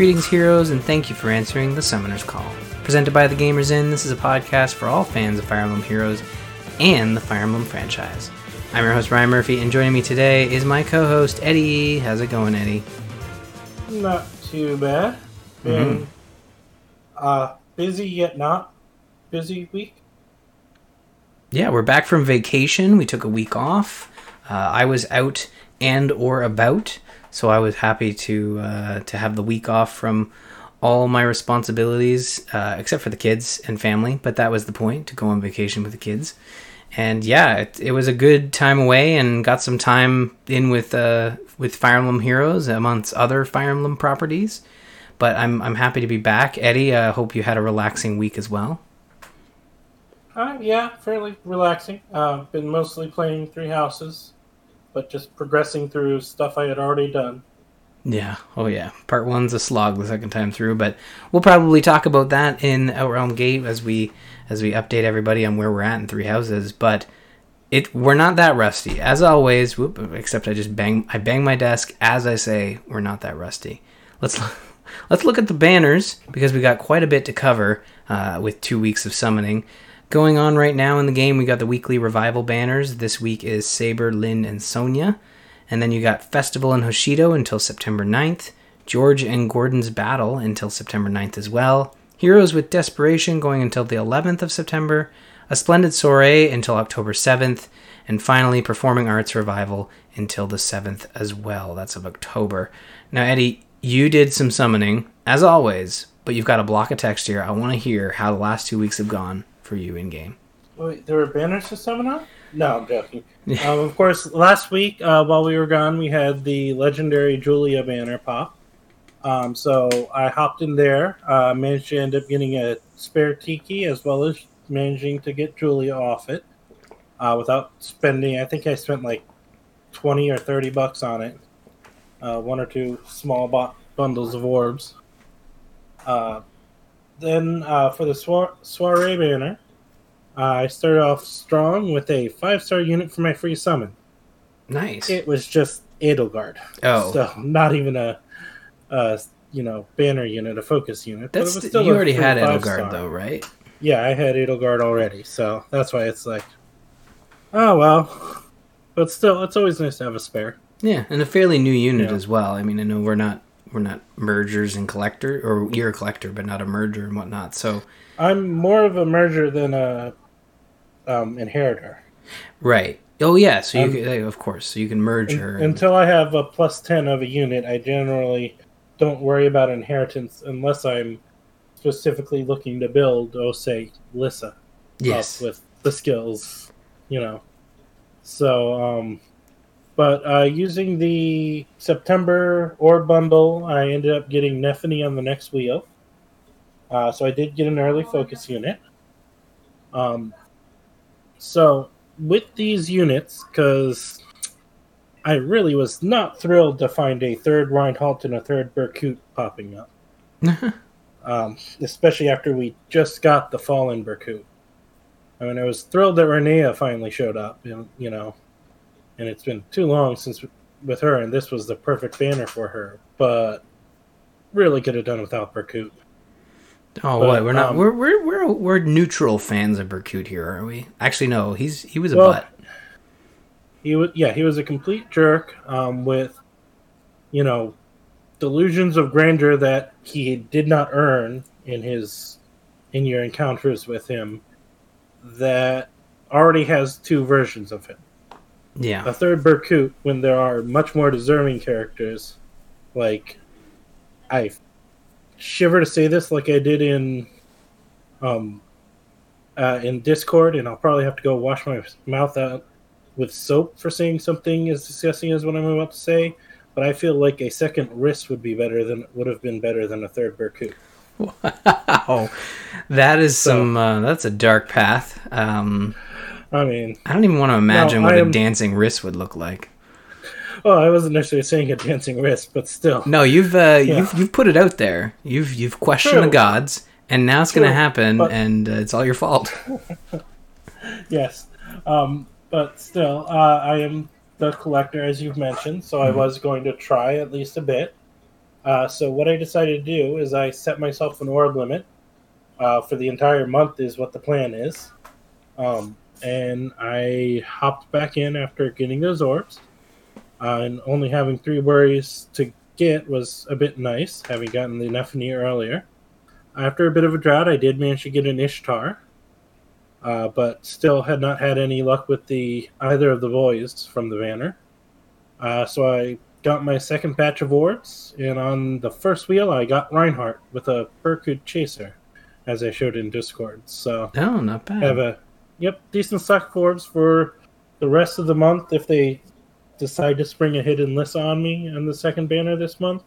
Greetings, heroes, and thank you for answering the Summoner's Call. Presented by The Gamers Inn, this is a podcast for all fans of Fire Emblem Heroes and the Fire Emblem franchise. I'm your host, Ryan Murphy, and joining me today is my co host, Eddie. How's it going, Eddie? Not too bad. Been uh, busy yet not busy week. Yeah, we're back from vacation. We took a week off. Uh, I was out and or about, so I was happy to uh, to have the week off from all my responsibilities, uh, except for the kids and family. But that was the point to go on vacation with the kids. And yeah, it, it was a good time away, and got some time in with uh, with Fire Emblem Heroes amongst other Fire Emblem properties. But I'm I'm happy to be back, Eddie. I hope you had a relaxing week as well. Uh, yeah, fairly relaxing. Uh, been mostly playing Three Houses, but just progressing through stuff I had already done. Yeah. Oh, yeah. Part one's a slog the second time through, but we'll probably talk about that in Outrealm Gate as we as we update everybody on where we're at in Three Houses. But it we're not that rusty as always. Whoop, except I just bang I bang my desk as I say we're not that rusty. Let's let's look at the banners because we got quite a bit to cover uh, with two weeks of summoning going on right now in the game. We got the weekly revival banners. This week is Saber, Lyn, and Sonia. And then you got Festival and Hoshido until September 9th. George and Gordon's Battle until September 9th as well. Heroes with Desperation going until the 11th of September. A Splendid Soiree until October 7th. And finally, Performing Arts Revival until the 7th as well. That's of October. Now, Eddie, you did some summoning, as always, but you've got a block of text here. I want to hear how the last two weeks have gone for you in game. Wait, there were banners to summon on? No, I'm joking. um, of course, last week uh, while we were gone, we had the legendary Julia banner pop. Um, so I hopped in there, uh, managed to end up getting a spare Tiki as well as managing to get Julia off it uh, without spending. I think I spent like twenty or thirty bucks on it. Uh, one or two small bo- bundles of orbs. Uh, then uh, for the soir- soiree banner, uh, I started off strong with a five star unit for my free summon. Nice. It was just Edelgard. Oh. so not even a, a you know banner unit, a focus unit. That's but you still a already had. Edelgard though, right? Yeah, I had Edelgard already, so that's why it's like, oh well. But still, it's always nice to have a spare. Yeah, and a fairly new unit Yeah. as well. I mean, I know we're not we're not mergers and collector, or you're a collector, but not a merger and whatnot. So I'm more of a merger than a um, inheritor. right. Oh yeah, so you Um, can, of course, so you can merge her. and- Until I have a plus 10 of a unit, I generally don't worry about inheritance unless I'm specifically looking to build, oh, say, Lissa yes. with the skills, you know. So, um, but uh, using the September Orb bundle, I ended up getting Nephenee on the next wheel. Uh, so I did get an early focus unit. Um, so with these units, because I really was not thrilled to find a third Reinhardt and a third Berkut popping up, um, especially after we just got the Fallen Berkut. I mean, I was thrilled that Rinea finally showed up, you you know, and it's been too long since with her, and this was the perfect banner for her. But really could have done without Berkut. oh, but, what? We're not. um, we're we're we're we're neutral fans of Berkut here, are we? Actually, no. He's he was a Well, butt. He was, yeah, he was a complete jerk um, with, you know, delusions of grandeur that he did not earn in his in your encounters with him. That already has two versions of him. Yeah. a third Berkut when there are much more deserving characters. Like, I shiver to say this, like I did in, um, uh, in Discord, and I'll probably have to go wash my mouth out with soap for saying something as disgusting as what I'm about to say. But I feel like a second wrist would be better than would have been better than a third Berkut. Wow, that is some. Uh, that's a dark path. Um, I mean, I don't even want to imagine what I a am- dancing wrist would look like. well, I wasn't necessarily saying a dancing wrist, but still. No, you've uh, you've you've put it out there. You've you've questioned True. the gods, and now it's going to happen, but- and uh, it's all your fault. Yes, um, but still, uh, I am the collector, as you've mentioned, so I was going to try at least a bit. Uh, so what I decided to do is I set myself an orb limit uh, for the entire month is what the plan is. Um, and I hopped back in after getting those orbs. Uh, and only having three worries to get was a bit nice, having gotten the Nephenee earlier. After a bit of a drought, I did manage to get an Ishtar, uh, but still had not had any luck with the either of the boys from the banner. Uh, so I got my second batch of orbs, and on the first wheel, I got Reinhardt with a Berkut Chaser, as I showed in Discord. So Oh, not bad. have a yep decent stock of for the rest of the month if they decide to spring a hidden list on me on the second banner this month.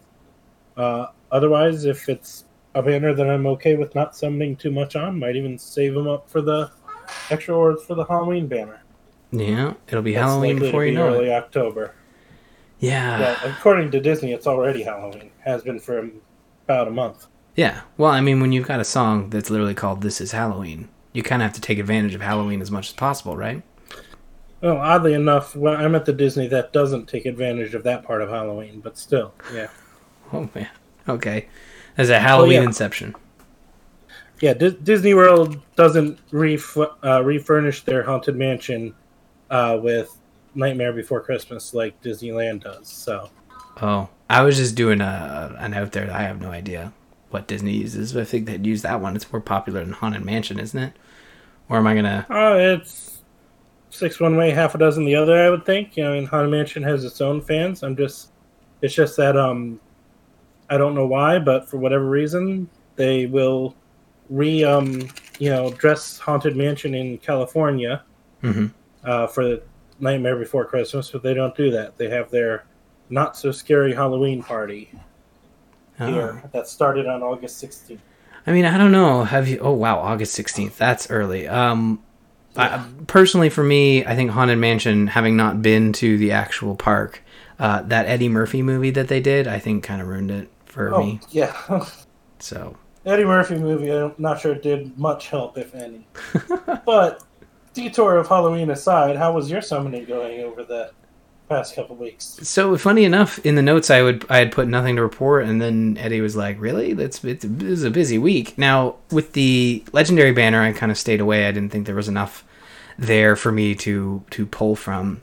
Uh, otherwise, if it's a banner that I'm okay with not summoning too much on, might even save them up for the extra orbs for the Halloween banner. yeah, it'll be That's Halloween before you be know early it. October. Yeah. Well, according to Disney, it's already Halloween. Has been for about a month. Yeah. Well, I mean, when you've got a song that's literally called "This Is Halloween," you kind of have to take advantage of Halloween as much as possible, right? Well, oddly enough, when I'm at the Disney that doesn't take advantage of that part of Halloween, but still, yeah. Oh man. Okay. as a Halloween yeah. inception. Yeah, Dis Disney World doesn't ref- uh, refurnish their haunted mansion uh, with Nightmare Before Christmas like Disneyland does. So, Oh, I was just doing a an out there. I have no idea what Disney uses. I think they'd use that one. It's more popular than Haunted Mansion, isn't it? Or am I gonna? Oh, it's six one way, half a dozen the other. I would think. You know, and haunted mansion has its own fans. I'm just, it's just that um, I don't know why, but for whatever reason, they will re um, you know, dress haunted mansion in California hmm uh, for the Nightmare Before Christmas, but they don't do that. They have their not so scary Halloween party Oh. here that started on August 16th. I mean, I don't know. Have you? Oh wow, August sixteenth. That's early. Um, I, personally, for me, I think Haunted Mansion, having not been to the actual park, uh, that Eddie Murphy movie that they did, I think, kind of ruined it for Oh, me. yeah. So Eddie Murphy movie, I'm not sure it did much help, if any. but, detour of Halloween aside, how was your summoning going over the past couple weeks? So funny enough, in the notes I would I had put nothing to report, and then Eddie was like, "Really? That's it's, a busy week." Now with the legendary banner, I kind of stayed away. I didn't think there was enough there for me to to pull from.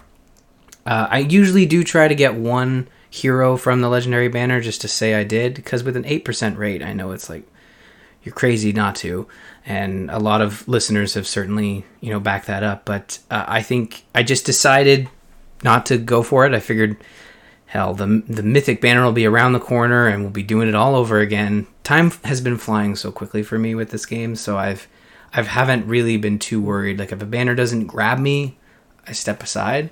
Uh, I usually do try to get one hero from the legendary banner just to say I did, because with an eight percent rate, I know it's like you're crazy not to and a lot of listeners have certainly you know backed that up but uh, i think i just decided not to go for it. I figured hell the, the mythic banner will be around the corner and we'll be doing it all over again. Time has been flying so quickly for me with this game so i've i haven't really been too worried. Like if a banner doesn't grab me i step aside.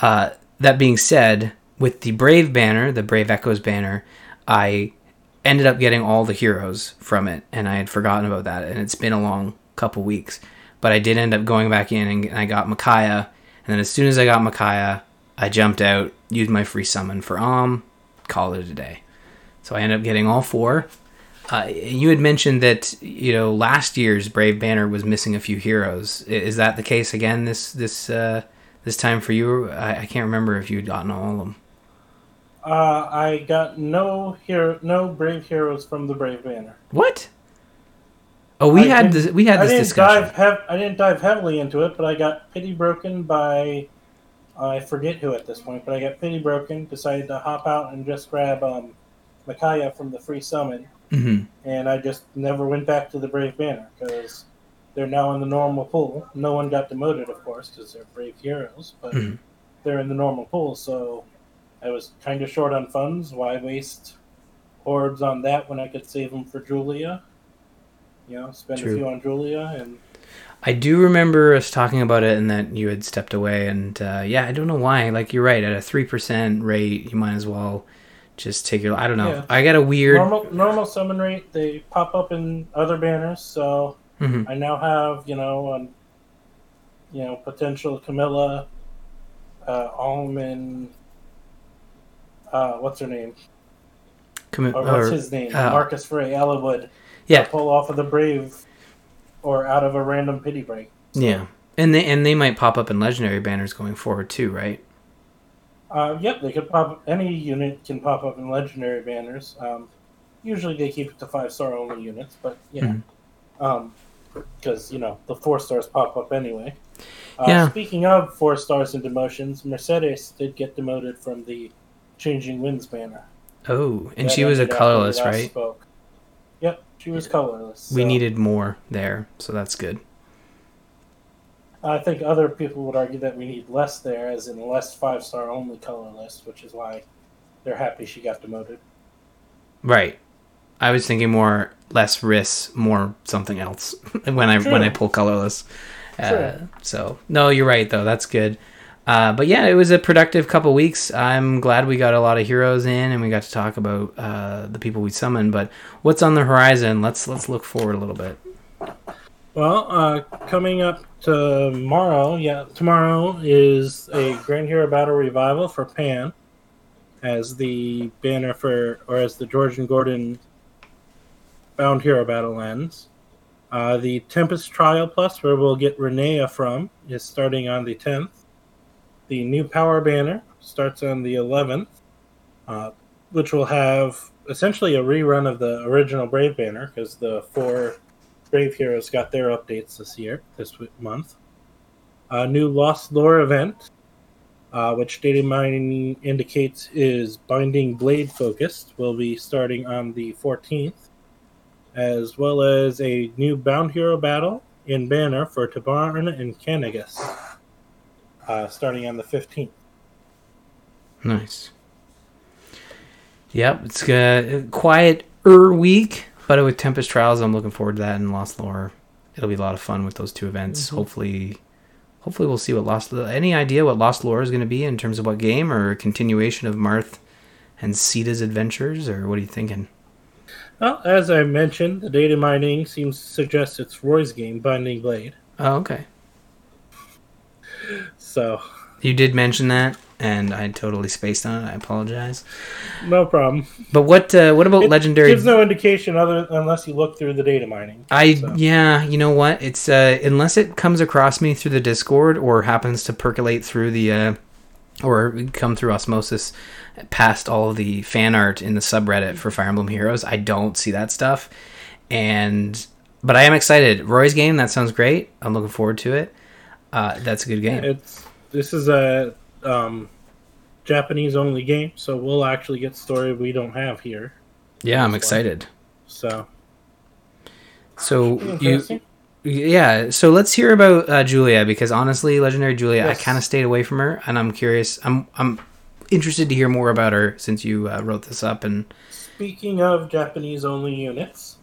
Uh, that being said with the brave banner the brave echoes banner i ended up getting all the heroes from it, and I had forgotten about that, and it's been a long couple weeks. But I did end up going back in, and I got Micaiah, and then as soon as I got Micaiah, I jumped out, used my free summon for Om, called it a day. So I ended up getting all four. Uh, you had mentioned that you know last year's Brave Banner was missing a few heroes. Is that the case again this this uh, this time for you? I, I can't remember if you had gotten all of them. Uh, I got no hero, no brave heroes from the Brave Banner. What? Oh, we I had this. We had I this didn't discussion. dive. Hev- I didn't dive heavily into it, but I got pity broken by. I forget who at this point, but I got pity broken. Decided to hop out and just grab um, Micaiah from the free summon, hmm and I just never went back to the Brave Banner because they're now in the normal pool. No one got demoted, of course, because they're brave heroes, but Mhm. they're in the normal pool. So I was kind of short on funds. Why waste orbs on that when I could save them for Julia? You know, spend True. a few on Julia and. I do remember us talking about it and that you had stepped away. And uh, yeah, I don't know why. Like, you're right. At a 3% rate, you might as well just take your. I don't know. Yeah. I got a weird. normal normal summon rate they pop up in other banners so Mhm. i now have you know um, you know potential camilla uh almond uh what's her name Commi- or what's or- his name uh, marcus frey Eliwood yeah, pull off of the brave or out of a random pity break yeah. And they and they might pop up in legendary banners going forward too, right? Uh, yep, they could pop. Any unit can pop up in legendary banners. Um, usually they keep it to five star only units, but yeah, Um because you know the four stars pop up anyway. Uh, Yeah. Speaking of four stars and demotions, Mercedes did get demoted from the Changing Winds banner. Oh, and That she was a ended after we colorless, right? Spoke. Yep, she was colorless. We needed more there, so that's good. I think other people would argue that we need less there, as in less five star only colorless, which is why they're happy she got demoted. Right. I was thinking more less risks, more something else when I when I pull colorless. Uh, so no, you're right though. That's good. Uh, but yeah, it was a productive couple weeks. I'm glad we got a lot of heroes in, and we got to talk about uh, the people we summoned. But what's on the horizon? Let's let's look forward a little bit. Well, uh, coming up tomorrow, yeah, tomorrow is a Grand Hero Battle Revival for Panne, as the banner for, or as the George and Gordon Bound Hero Battle ends. Uh, the Tempest Trial Plus, where we'll get Rinea from, is starting on the 10th. The new Power Banner starts on the 11th, uh, which will have essentially a rerun of the original Brave Banner, because the four Brave Heroes got their updates this year, this month. A new Lost Lore event, uh, which data mining indicates is Binding Blade focused, will be starting on the 14th, as well as a new Bound Hero battle in Banner for Tibarn and Caineghis, uh, starting on the 15th. Nice. Yep, it's a quiet er week, but with Tempest Trials, I'm looking forward to that. And Lost Lore, it'll be a lot of fun with those two events. Hopefully, hopefully we'll see what Lost. Any idea what Lost Lore is going to be in terms of what game or continuation of Marth and Sita's adventures, or what are you thinking? Well, as I mentioned, the data mining seems to suggest it's Roy's game, Binding Blade. Oh, okay. So, You did mention that, and I totally spaced on it. I apologize. no problem. But what? Uh, what about It legendary? gives no indication other unless you look through the data mining. I So. yeah, you know what? It's uh unless it comes across me through the Discord or happens to percolate through the uh or come through osmosis past all of the fan art in the subreddit for Fire Emblem Heroes, I don't see that stuff. And but I am excited. Roy's game, that sounds great. I'm looking forward to it. Uh that's a good game. It's this is a um, Japanese only game, so we'll actually get story we don't have here. Yeah, I'm excited. So So you. Yeah, so let's hear about uh, Julia because honestly, Legendary Julia, Yes. I kind of stayed away from her, and I'm curious. I'm I'm interested to hear more about her since you uh, wrote this up. And Speaking of Japanese only units,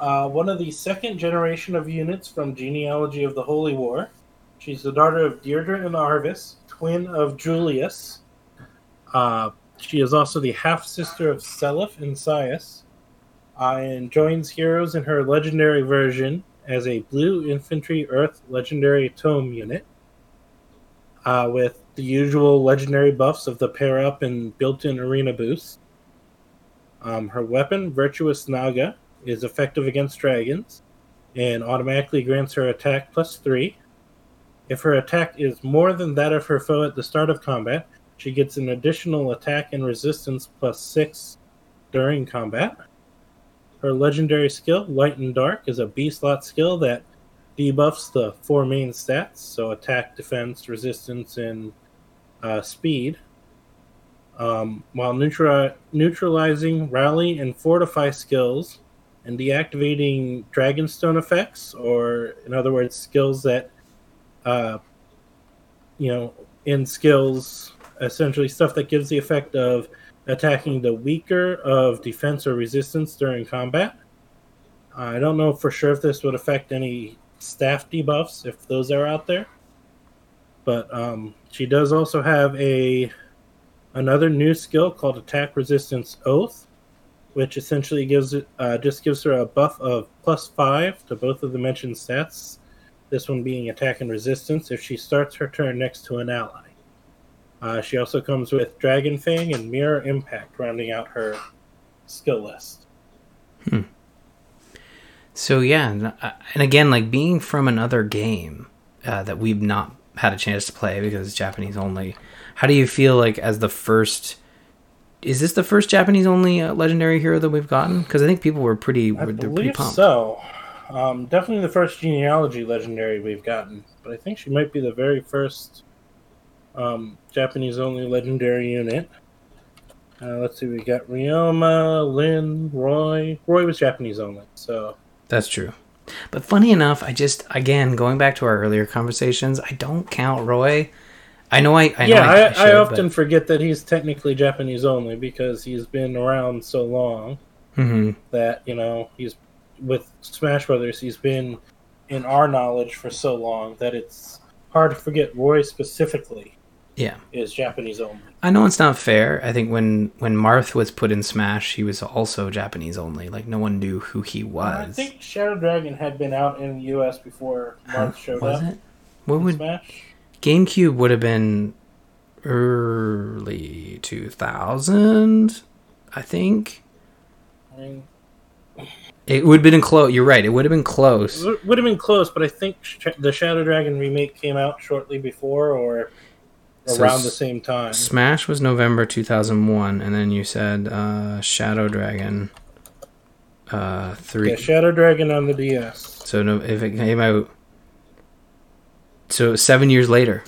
uh, one of the second generation of units from Genealogy of the Holy War. She's the daughter of Deirdre and Arvis, twin of Julius. Uh, she is also the half sister of Seliph and Saias, uh, and joins heroes in her legendary version as a blue infantry earth legendary tome unit. Uh, with the usual legendary buffs of the pair up and built in arena boost. Um, her weapon, Virtuous Naga, is effective against dragons and automatically grants her attack plus three. If her attack is more than that of her foe at the start of combat, she gets an additional attack and resistance plus six during combat. Her legendary skill, Light and Dark, is a B slot skill that debuffs the four main stats, so attack, defense, resistance, and uh, speed um, while neutra- neutralizing rally and fortify skills and deactivating dragonstone effects or in other words skills that uh, you know in skills essentially stuff that gives the effect of attacking the weaker of defense or resistance during combat i don't know for sure if this would affect any staff debuffs if those are out there but um, she does also have a another new skill called Attack Resistance Oath, which essentially gives it uh, just gives her a buff of plus five to both of the mentioned stats. This one being attack and resistance if she starts her turn next to an ally. Uh, she also comes with Dragon Fang and Mirror Impact, rounding out her skill list. Hmm. so yeah, and, uh, and again, like being from another game uh, that we've not had a chance to play because it's Japanese only. How do you feel like as the first? Is this the first Japanese only uh, legendary hero that we've gotten? Because I think people were pretty, I were, pretty believe pumped. so. Um, definitely the first genealogy legendary we've gotten, but I think she might be the very first um, Japanese only legendary unit. Uh, let's see, we got Ryoma, Lyn, Roy. Roy was Japanese only, so That's true. But funny enough, I just again going back to our earlier conversations, I don't count Roy. I know I, I know yeah, I, I, should, often forget that he's technically Japanese only because he's been around so long But, Mhm. that you know he's with Smash Brothers. He's been in our knowledge for so long that it's hard to forget Roy specifically Yeah, is Japanese only. I know it's not fair. I think when when Marth was put in Smash, he was also Japanese only. Like no one knew who he was. I think Shadow Dragon had been out in the U.S. before Marth showed was up it? What would Smash. GameCube would have been early 2000, I think. I mean, It would have been close. You're right. It would have been close. it would have been close, but I think Sh- the Shadow Dragon remake came out shortly before or So around the same time. Smash was November 2001, and then you said uh, Shadow Dragon uh, 3. Yeah, Shadow Dragon on the DS. So no, if it came out, so seven years later,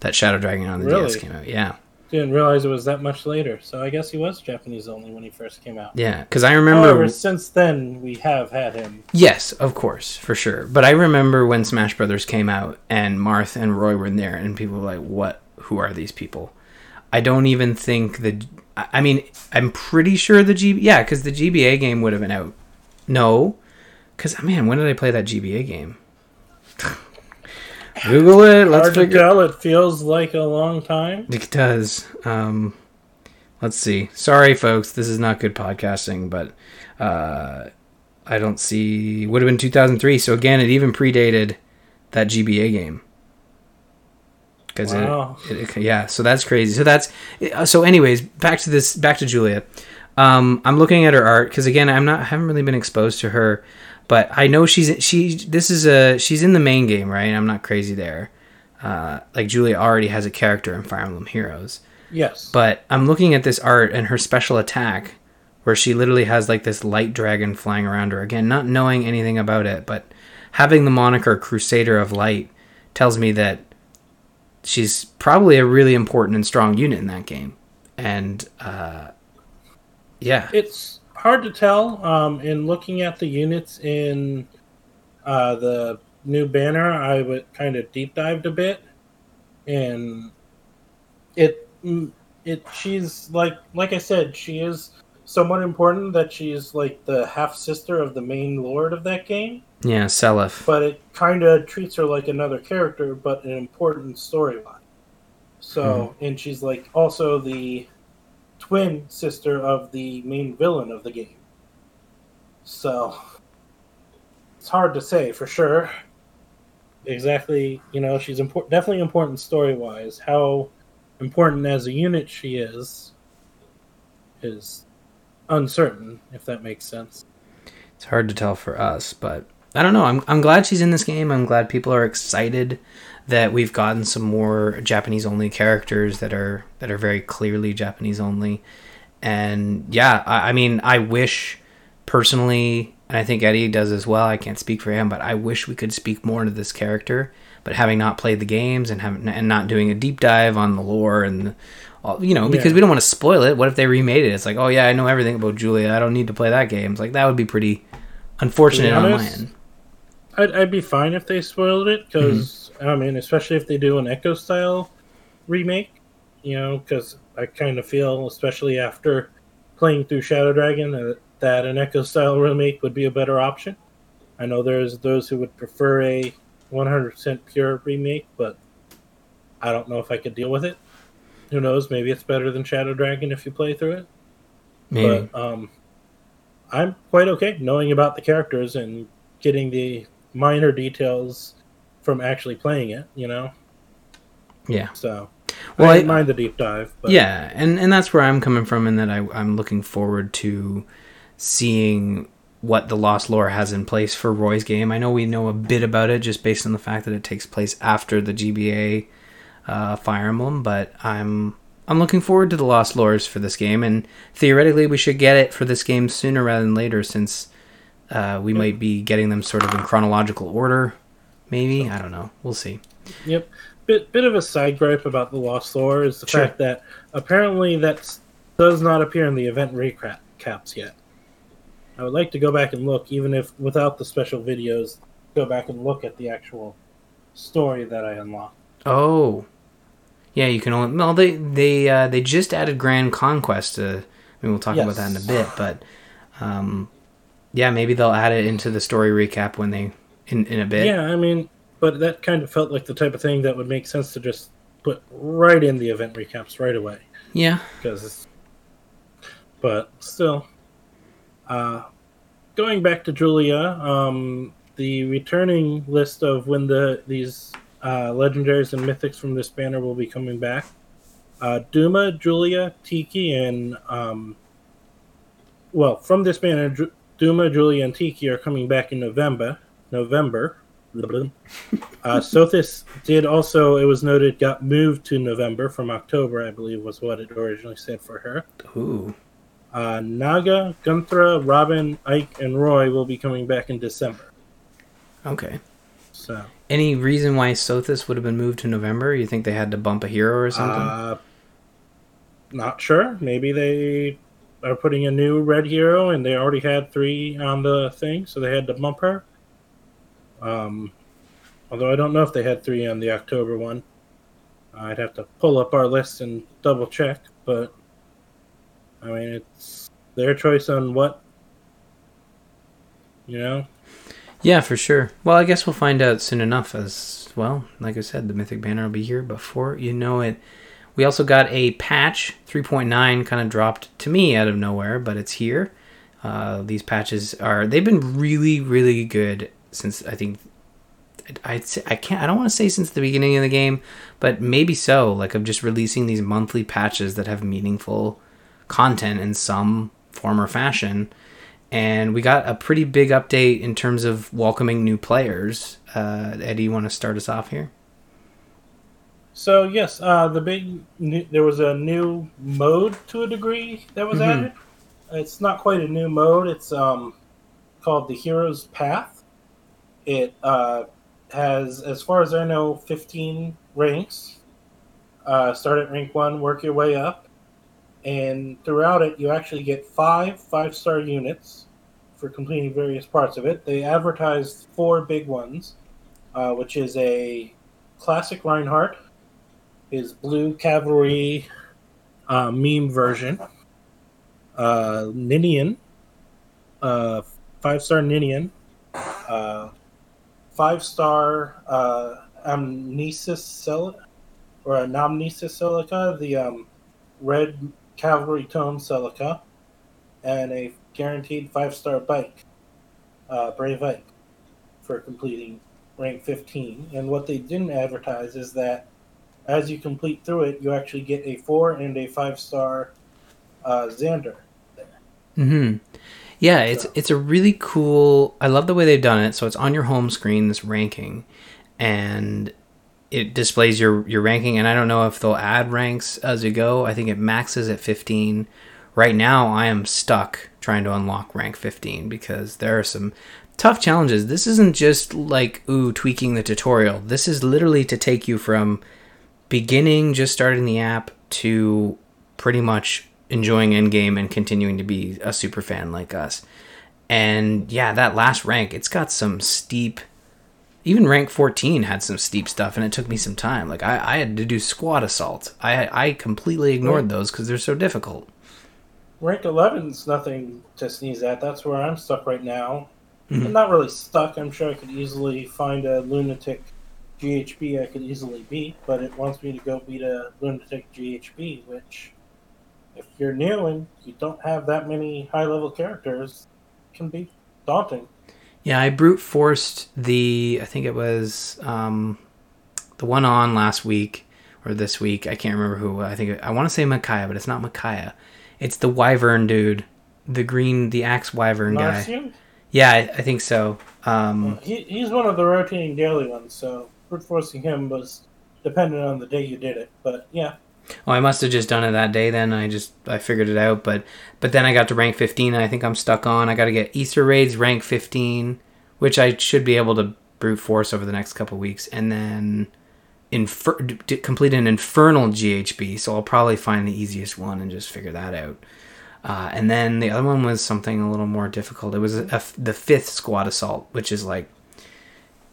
that Shadow Dragon on the DS came out. Yeah, Didn't realize it was that much later, so I guess he was Japanese only when he first came out. yeah. Because I remember. However, since then we have had him. yes, of course, for sure. But I remember when Smash Brothers came out and Marth and Roy were in there, and people were like, "What? Who are these people?" I don't even think the. I I mean, I'm pretty sure the G. Yeah, because the GBA game would have been out. No, because man, when did I play that GBA game? Google it. Let's Hard to figure. tell. It feels like a long time. It does. Um, let's see. Sorry, folks. This is not good podcasting, but uh, I don't see. Would have been 2003. So again, it even predated that GBA game. Because Wow. it, it, yeah. So that's crazy. So that's so. Anyways, back to this. Back to Julia. Um, I'm looking at her art because again, I'm not. I haven't really been exposed to her, but I know she's she. This is a she's in the main game, right? I'm not crazy there. Uh, like Julia already has a character in Fire Emblem Heroes. Yes. But I'm looking at this art and her special attack, where she literally has like this light dragon flying around her. Again, not knowing anything about it, but having the moniker Crusader of Light tells me that she's probably a really important and strong unit in that game. And uh, yeah, It's hard to tell. Um, in looking at the units in uh, the new banner, I would kind of deep dived a bit, and it mm, it she's like like I said, she is somewhat important that she's like the half sister of the main lord of that game, yeah, Seliph. but it kind of treats her like another character, but an important storyline. So, and she's like also the twin sister of the main villain of the game. So, it's hard to say for sure. Exactly, you know, she's important, definitely important story wise. How important as a unit she is is uncertain, if that makes sense. It's hard to tell for us, but I don't know. I'm I'm glad she's in this game. I'm glad people are excited that we've gotten some more Japanese only characters that are that are very clearly Japanese only. And yeah, I, I mean, I wish personally, and I think Eddie does as well. I can't speak for him, but I wish we could speak more to this character. But having not played the games and having and not doing a deep dive on the lore and the, all- you know, because Yeah. we don't want to spoil it. What if they remade it? It's like, oh yeah, I know everything about Julia. I don't need to play that game. It's like that would be pretty unfortunate on my end. I'd, I'd be fine if they spoiled it because Mm-hmm. I mean, especially if they do an Echo style remake, you know, because I kind of feel, especially after playing through Shadow Dragon, uh, that an Echo style remake would be a better option. I know there's those who would prefer a 100% pure remake, but I don't know if I could deal with it. Who knows? Maybe it's better than Shadow Dragon if you play through it. Maybe. But um, I'm quite okay knowing about the characters and getting the minor details from actually playing it. You know, yeah. so Well, I I- didn't mind the deep dive. But yeah, and and that's where I'm coming from, in that I I'm looking forward to seeing what the Lost lore has in place for Roy's game. I know we know a bit about it just based on the fact that it takes place after the GBA uh, Fire Emblem, but I'm I'm looking forward to the Lost Lores for this game, and theoretically we should get it for this game sooner rather than later, since uh, we might be getting them sort of in chronological order. Maybe I don't know. We'll see. Yep. Bit bit of a side gripe about the Lost Lore is the Sure. fact that apparently that does not appear in the event recaps yet. I would like to go back and look, even if without the special videos, go back and look at the actual story that I unlocked. Oh, yeah. You can only well they they uh, they just added Grand Conquest. To, I mean, we'll talk about that in a bit, but um, yeah, maybe they'll add it into the story recap when they in in a bit. Yeah, I mean, but that kind of felt like the type of thing that would make sense to just put right in the event recaps right away. Yeah. because but still uh going back to julia um the returning list of when the these uh legendaries and mythics from this banner will be coming back uh duma julia tiki and um well from this banner Ju- duma julia and tiki are coming back in november november uh, Sothis did also, it was noted, got moved to November from October, I believe was what it originally said for her. Ooh. Uh, Naga, Gunnthrá, Robin, Ike, and Roy will be coming back in December. Okay. So, Any reason why Sothis would have been moved to November? You think they had to bump a hero or something? uh, not sure. Maybe they are putting a new red hero and they already had three on the thing, so they had to bump her. Um, although I don't know if they had three on the October one. I'd have to pull up our list and double check, but I mean, it's their choice on what, you know? Yeah, for sure. Well, I guess we'll find out soon enough. As well, like I said, the Mythic Banner will be here before you know it. We also got a patch 3.9 kind of dropped to me out of nowhere, but it's here. Uh, these patches are they've been really really good since I think I'd say, I can't I don't want to say since the beginning of the game, but maybe so. Like of just releasing these monthly patches that have meaningful content in some form or fashion and we got a pretty big update in terms of welcoming new players. Uh, Eddie, you want to start us off here? So yes, uh, the big new, there was a new mode to a degree that was Mhm. added. It's not quite a new mode. It's um, called the Hero's Path. It uh, has, as far as I know, fifteen ranks. Uh, start at rank one, work your way up, and throughout it, you actually get five five-star units for completing various parts of it. They advertised four big ones, uh, which is a classic Reinhardt, his blue cavalry uh, meme version, uh, Ninian, uh, five star Ninian, uh, five star uh, Amnesis Celica, or Anamnesis Celica, the um, red cavalry tone Celica, and a guaranteed five star bike, uh, Brave Ike, for completing rank 15. And what they didn't advertise is that as you complete through it, you actually get a four and a five star uh, Xander. Mm-hmm. Yeah, it's So- it's a really cool. I love the way they've done it. So it's on your home screen, this ranking, and it displays your your ranking. And I don't know if they'll add ranks as you go. I think it maxes at 15. Right now, I am stuck trying to unlock rank 15 because there are some tough challenges. This isn't just like ooh tweaking the tutorial. This is literally to take you from beginning just starting the app to pretty much enjoying endgame and continuing to be a super fan like us. And yeah, that last rank, it's got some steep even rank 14 had some steep stuff and it took me some time. Like I, I had to do squad assault. I I completely ignored those because they're so difficult. Rank 11's nothing to sneeze at. That's where I'm stuck right now. Mhm. I'm not really stuck. I'm sure I could easily find a lunatic GHB I could easily beat, but it wants me to go beat a lunatic GHB, which, if you're new and you don't have that many high level characters, can be daunting. Yeah, I brute forced the I think it was um, the one on last week or this week. I can't remember who. I think I want to say Micaiah, but it's not Micaiah. It's the Wyvern dude, the green, the axe Wyvern guy. Yeah, I, I think so. Um, he, he's one of the rotating daily ones, so brute forcing him was dependent on the day you did it. But yeah, oh, I must have just done it that day. Then I just I figured it out. But but then I got to rank 15. And I think I'm stuck on. I got to get Aether raids rank 15, which I should be able to brute force over the next couple weeks, and then infer- complete an infernal GHB. So I'll probably find the easiest one and just figure that out. Uh, and then the other one was something a little more difficult. It was a, a, the fifth squad assault, which is like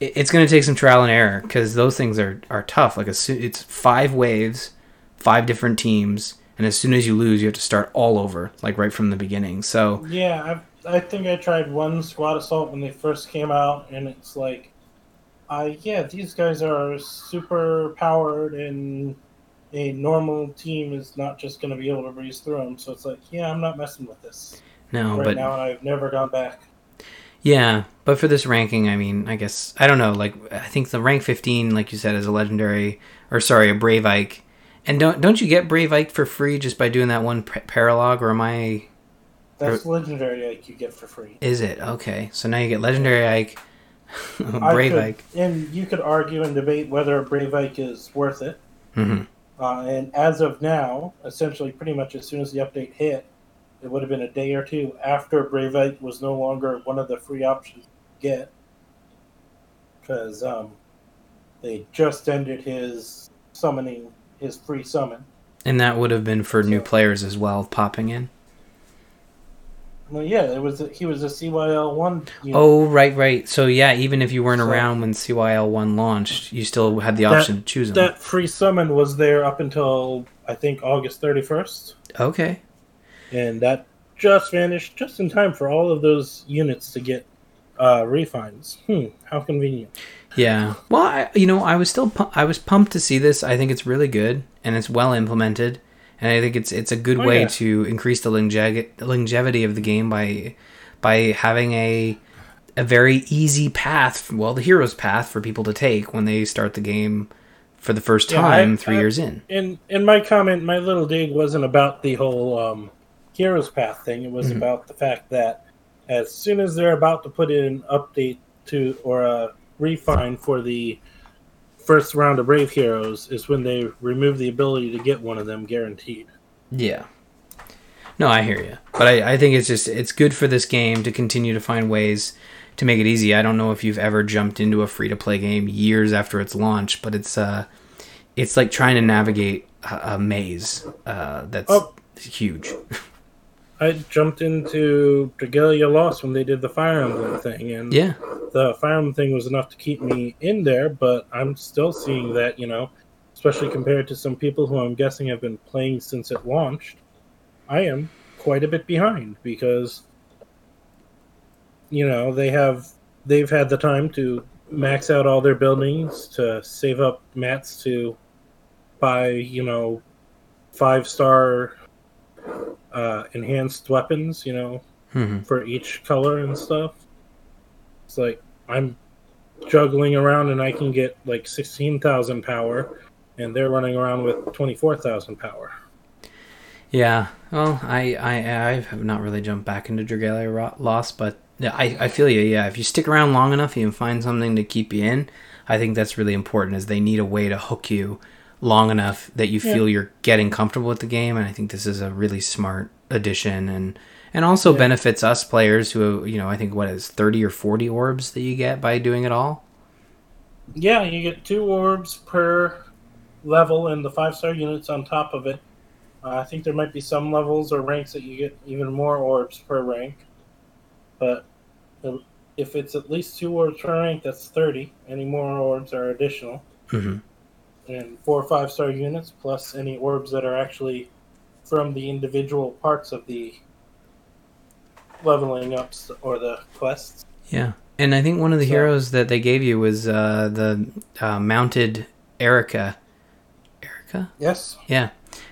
it, it's going to take some trial and error because those things are are tough. Like a, it's five waves, five different teams, and as soon as you lose, you have to start all over, like right from the beginning. So yeah, I I think I tried one squad assault when they first came out, and it's like, uh, yeah, these guys are super powered and a normal team is not just going to be able to breeze through them. So it's like, yeah, I'm not messing with this. No, right but now and I've never gone back. Yeah, but for this ranking, I mean, I guess I don't know. Like, I think the rank 15, like you said, is a legendary, or sorry, a Brave Ike. And don't don't you get Brave Ike for free just by doing that one paralog, or am I? That's or... legendary Ike you get for free. Is it okay? So now you get legendary Ike, Brave could, Ike, and you could argue and debate whether Brave Ike is worth it. Mm-hmm. Uh, and as of now, essentially, pretty much as soon as the update hit, it would have been a day or two after Brave Ike was no longer one of the free options to get. Because um, they just ended his summoning, his free summon. And that would have been for so, new players as well, popping in. Well, yeah, it was. He was a CYL one. Oh, right, right. So yeah, even if you weren't so, around when CYL one launched, you still had the option that, to choose them. That free summon was there up until I think August thirty first. Okay. And that just vanished just in time for all of those units to get uh, refines. Hmm, how convenient. Yeah. Well, I, you know, I was still pu- I was pumped to see this. I think it's really good and it's well implemented and I think it's it's a good oh, way yeah. to increase the longe- longevity of the game by by having a a very easy path, well, the hero's path for people to take when they start the game for the first time yeah, I, three I, years in. In in my comment, my little dig wasn't about the whole um, hero's path thing. It was mm-hmm. about the fact that as soon as they're about to put in an update to or a refine for the first round of Brave Heroes is when they remove the ability to get one of them guaranteed. Yeah. No, I hear you, but I, I think it's just it's good for this game to continue to find ways to make it easy. I don't know if you've ever jumped into a free to play game years after its launch, but it's uh, it's like trying to navigate a, a maze uh, that's oh. huge. I jumped into Dragalia Lost when they did the Fire Emblem thing, and yeah, the Fire Emblem thing was enough to keep me in there. But I'm still seeing that, you know, especially compared to some people who I'm guessing have been playing since it launched, I am quite a bit behind because, you know, they have they've had the time to max out all their buildings to save up mats to buy, you know, five star uh, enhanced weapons, you know, mm-hmm. for each color and stuff. It's like I'm juggling around and I can get like 16,000 power, and they're running around with 24,000 power. Yeah, well, I, I I have not really jumped back into Dragalia Lost, but yeah, I, I feel you. Yeah, if you stick around long enough, you can find something to keep you in. I think that's really important. Is they need a way to hook you long enough that you feel yeah. you're getting comfortable with the game and i think this is a really smart addition and and also yeah. benefits us players who you know i think what is 30 or 40 orbs that you get by doing it all? Yeah you get two orbs per level and the five star units on top of it. Uh, i think there might be some levels or ranks that you get even more orbs per rank but if it's at least two orbs per rank that's 30 any more orbs are additional. Mm-hmm and four or five star units plus any orbs that are actually from the individual parts of the leveling ups or the quests. Yeah. And I think one of the so, heroes that they gave you was uh, the uh, mounted Erica. Erica? Yes. Yeah.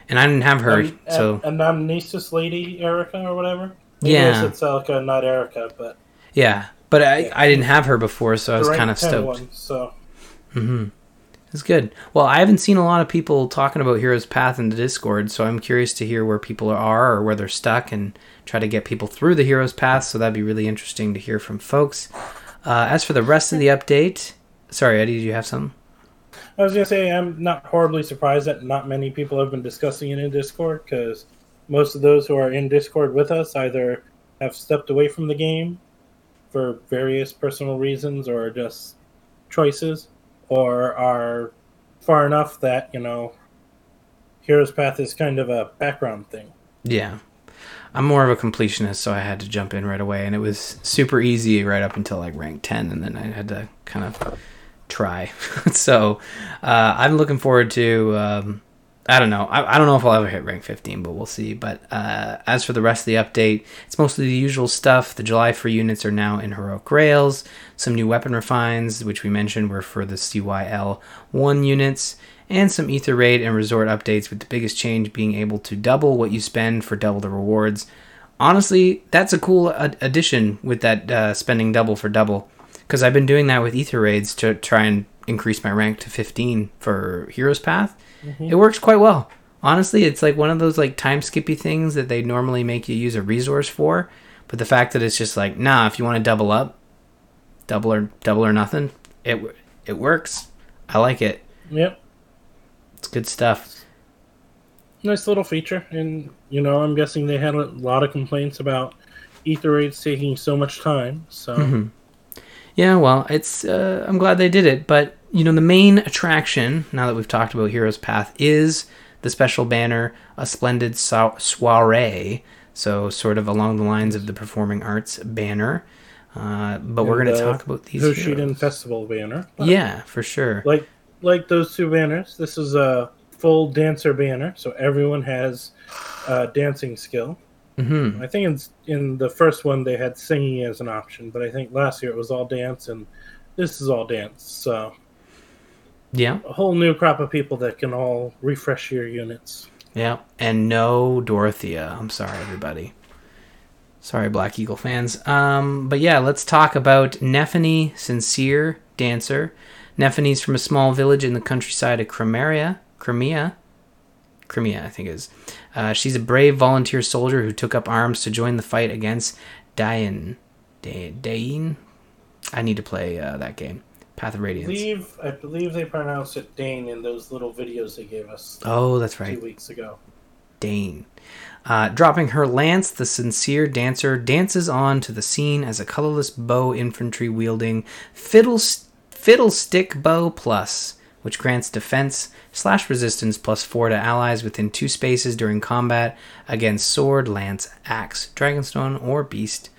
And I didn't have her, and, so. And Amnesis Lady Erica or whatever? Maybe yeah. It's Celica, not Erica, but. Yeah. But I, yeah. I didn't have her before, so I was kind of stoked. One, so. Mm-hmm. It's good. Well, I haven't seen a lot of people talking about Heroes Path in the Discord, so I'm curious to hear where people are or where they're stuck and try to get people through the Heroes Path. So that'd be really interesting to hear from folks. Uh, as for the rest of the update, sorry, Eddie, did you have something? I was gonna say I'm not horribly surprised that not many people have been discussing it in Discord because most of those who are in Discord with us either have stepped away from the game for various personal reasons or just choices or are far enough that you know hero's Path is kind of a background thing. Yeah. I'm more of a completionist, so I had to jump in right away, and it was super easy right up until like rank 10, and then I had to kind of try. so uh, I'm looking forward to. Um, I don't know. I, I don't know if I'll ever hit rank 15, but we'll see. But uh, as for the rest of the update, it's mostly the usual stuff. The July free units are now in Heroic Grails. Some new weapon refines, which we mentioned were for the CYL 1 units. And some Aether Raid and Resort updates, with the biggest change being able to double what you spend for double the rewards. Honestly, that's a cool ad- addition with that uh, spending double for double. Because I've been doing that with Aether Raids to try and increase my rank to 15 for Heroes Path it works quite well. Honestly, it's like one of those like time skippy things that they normally make you use a resource for. But the fact that it's just like, nah, if you want to double up, double or double or nothing, it it works. I like it. Yep, It's good stuff. nice little feature, and you know I'm guessing they had a lot of complaints about Aether raids taking so much time. So Mm-hmm. Yeah, well, it's uh, I'm glad they did it, but you know the main attraction now that we've talked about Heroes Path is the special banner, a splendid so- soiree. So sort of along the lines of the performing arts banner. Uh, but we're going to uh, talk about these. Hoshiden. Festival banner. Yeah, for sure. like like those two banners, this is a full dancer banner, so everyone has uh, dancing skill. hmm I think in in the first one they had singing as an option, but I think last year it was all dance, and this is all dance. So Yeah, a whole new crop of people that can all refresh your units. yeah. And no Dorothea. I'm sorry, everybody. Sorry, Black Eagle fans. Um, but yeah, let's talk about Nephenee, sincere dancer. Nephenee's from a small village in the countryside of Crimea. Crimea. Crimea, I think it is. Uh, she's a brave volunteer soldier who took up arms to join the fight against Daein. Da- Daein? I need to play uh, that game. Path of I Radiance. believe I believe they pronounced it Dane in those little videos they gave us Oh, that's right. two weeks ago. Dane. Uh, dropping her lance, the sincere dancer dances on to the scene as a colorless bow infantry wielding fiddle, fiddlestick bow plus, which grants defense slash resistance plus four to allies within two spaces during combat against sword, lance, axe, dragonstone, or beast.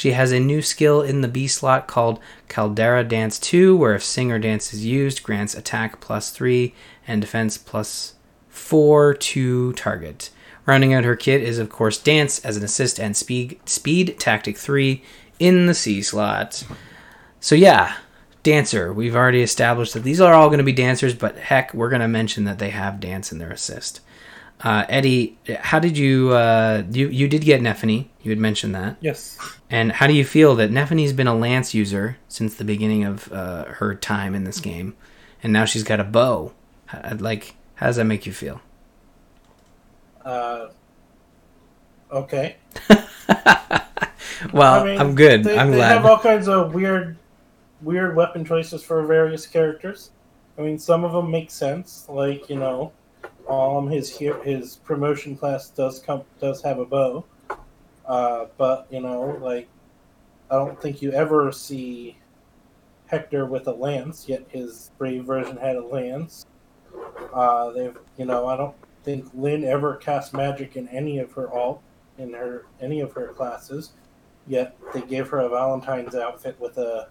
She has a new skill in the B slot called Caldera Dance 2, where if Singer Dance is used, grants attack plus 3 and defense plus 4 to target. Rounding out her kit is, of course, Dance as an assist and Speed, speed Tactic 3 in the C slot. So, yeah, Dancer. We've already established that these are all going to be dancers, but heck, we're going to mention that they have Dance in their assist. Uh, Eddie, how did you, uh, you you did get Nephenee? You had mentioned that. Yes. And how do you feel that Nephenee's been a lance user since the beginning of uh, her time in this game, and now she's got a bow? How- Like, how does that make you feel? Uh, okay. Well, I mean, I'm good. They, I'm they glad. have all kinds of weird, weird weapon choices for various characters. I mean, some of them make sense. Like you know, um, his his promotion class does come does have a bow, uh, but you know, like I don't think you ever see Hector with a lance. Yet his brave version had a lance. Uh, they've you know I don't think Lyn ever cast magic in any of her alt in her any of her classes. Yet they gave her a Valentine's outfit with a,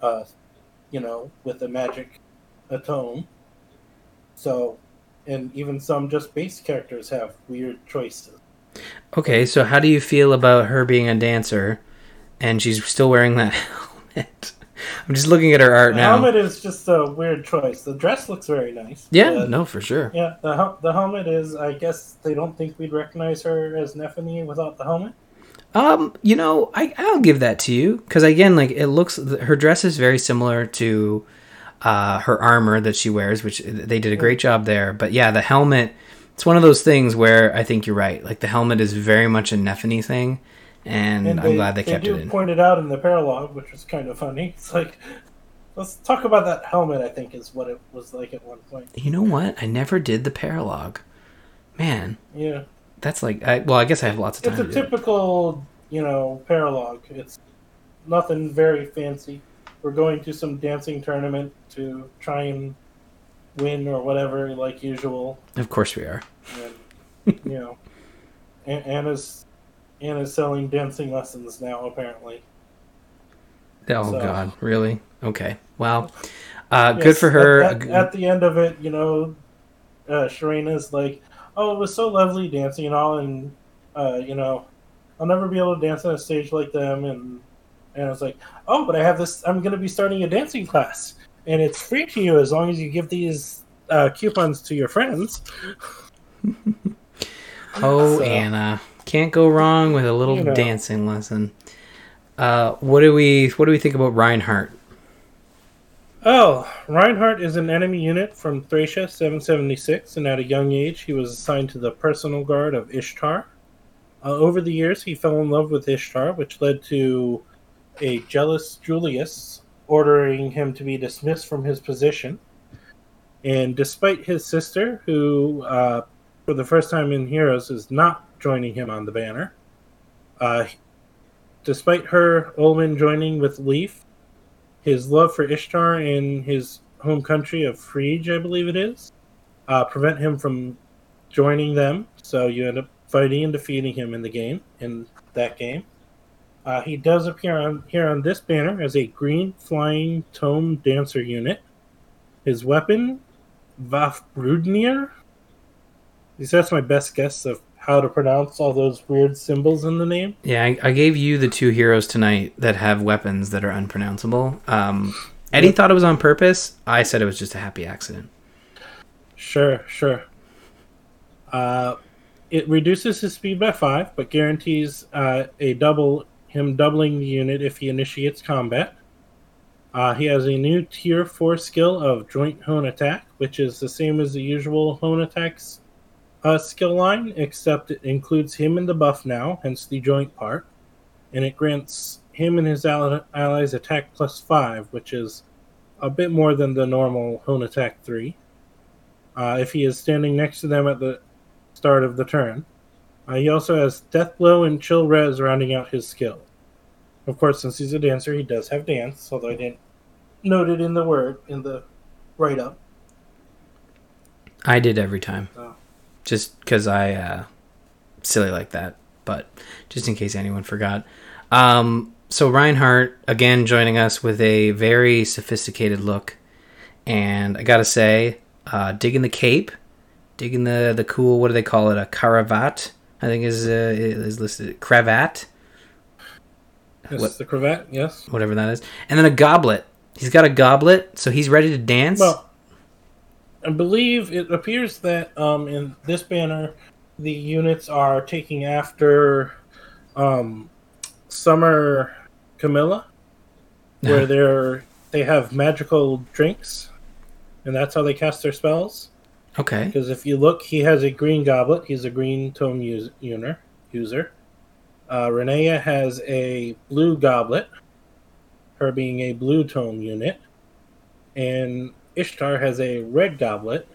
uh, you know, with a magic atone. So, and even some just base characters have weird choices. Okay, so how do you feel about her being a dancer, and she's still wearing that helmet? I'm just looking at her art The now. helmet is just a weird choice. The dress looks very nice. Yeah, no, for sure. Yeah, the hel- the helmet is. I guess they don't think we'd recognize her as Nephenee without the helmet. Um, you know, I I'll give that to you because again, like it looks, her dress is very similar to uh, her armor that she wears, which they did a great job there. But yeah, the helmet. It's one of those things where I think you're right. Like the helmet is very much a Nephenee thing, and, And I'm glad they kept do it in. point it out in the paralogue, which was kind of funny. It's like, let's talk about that helmet. I think is what it was like at one point. You know what? I never did the paralogue. Man, Yeah, that's like I, well, I guess I have lots of time. it's a do it. typical, you know, paralogue. It's nothing very fancy. We're going to some dancing tournament to try and win or whatever, like usual. Of course we are. And, you know, Anna's Anna's selling dancing lessons now. Apparently, Oh So- God, really? Okay. Well, uh, good for her. At, at, at the end of it, you know, uh, Sharena's like, "Oh, it was so lovely dancing and all, and uh, you know, I'll never be able to dance on a stage like them." And and I was like, "Oh, but I have this. I'm going to be starting a dancing class, and it's free to you as long as you give these uh, coupons to your friends." oh, so- Anna, can't go wrong with a little You know. dancing lesson. Uh, what do we What do we think about Reinhardt? Oh, Reinhardt is an enemy unit from Thracia 776, and at a young age, he was assigned to the personal guard of Ishtar. Uh, over the years, he fell in love with Ishtar, which led to a jealous Julius ordering him to be dismissed from his position. And despite his sister, who uh, for the first time in Heroes is not joining him on the banner, uh, despite her, Olwen joining with Leif, his love for Ishtar in his home country of Friege, I believe it is, uh, prevent him from joining them. So you end up fighting and defeating him in the game, in that game. Uh, he does appear on here on this banner as a green flying tome dancer unit. His weapon, Vafbrudnir. At least that's my best guess of how to pronounce all those weird symbols in the name. Yeah, I, I gave you the two heroes tonight that have weapons that are unpronounceable. Um, Eddie Yep. thought it was on purpose. I said it was just a happy accident. Sure, sure. Uh, it reduces his speed by five, but guarantees uh, a double him doubling the unit if he initiates combat. Uh, he has a new tier four skill of joint hone attack, which is the same as the usual hone attacks uh, skill line, except it includes him in the buff now, hence the joint part, and it grants him and his allies attack plus five, which is a bit more than the normal hone attack three uh, if he is standing next to them at the start of the turn. Uh, he also has Death Blow and Chill Res rounding out his skill. Of course, since he's a dancer, he does have dance, although I didn't note it in the word in the write up. I did every time, Oh. just because I uh, silly like that. But just in case anyone forgot. Um, so Reinhardt again joining us with a very sophisticated look, and I gotta say, uh, digging the cape, digging the the cool. What do they call it? A cravat. I think is uh, is listed cravat, Yes, What- the cravat, yes. whatever that is, and then a goblet. He's got a goblet, so he's ready to dance. Well, I believe it appears that um, in this banner, the units are taking after um, Summer Camilla, where they're they have magical drinks, and that's how they cast their spells. Okay. Because if you look, he has a green goblet. He's a green tome us- user. User. Uh, Rinea has a blue goblet. Her being a blue tome unit, and Ishtar has a red goblet.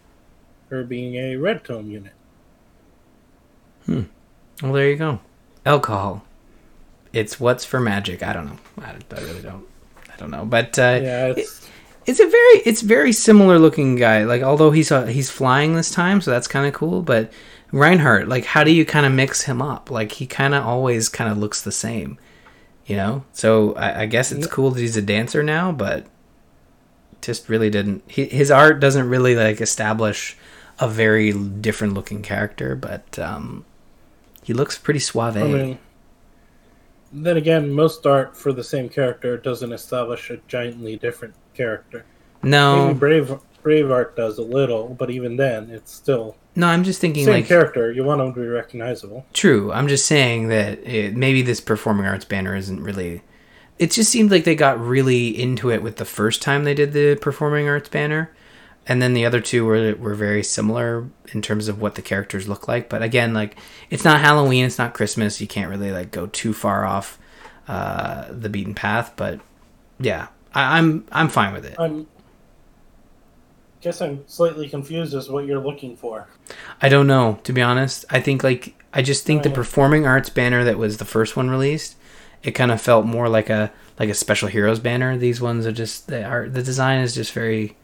Her being a red tome unit. Hmm. Well, there you go. Alcohol. It's what's for magic. I don't know. I, I really don't. I don't know. But uh, Yeah, it's it's a very it's very similar looking guy. Like although he's uh, he's flying this time, so that's kind of cool. But Reinhardt, like, how do you kind of mix him up? Like he kind of always kind of looks the same, you know. So I, I guess it's Yeah. cool that he's a dancer now, but just really didn't. He, his art doesn't really like establish a very different looking character, but um, he looks pretty suave. I mean, then again, most art for the same character doesn't establish a giantly different character. no, Maybe Brave Brave art does a little, but even then, it's still no, I'm just thinking same like character. You want him to be recognizable. True. I'm just saying that it, maybe this performing arts banner isn't really it just seemed like they got really into it with the first time they did the performing arts banner and then the other two were were very similar in terms of what the characters look like but again like it's not halloween it's not christmas you can't really like go too far off uh, the beaten path but yeah I, i'm i'm fine with it I'm guess I'm slightly confused as what you're looking for. I don't know, to be honest. I think like I just think the performing arts banner that was the first one released, it kind of felt more like a like a special heroes banner. These ones are just the art the design is just very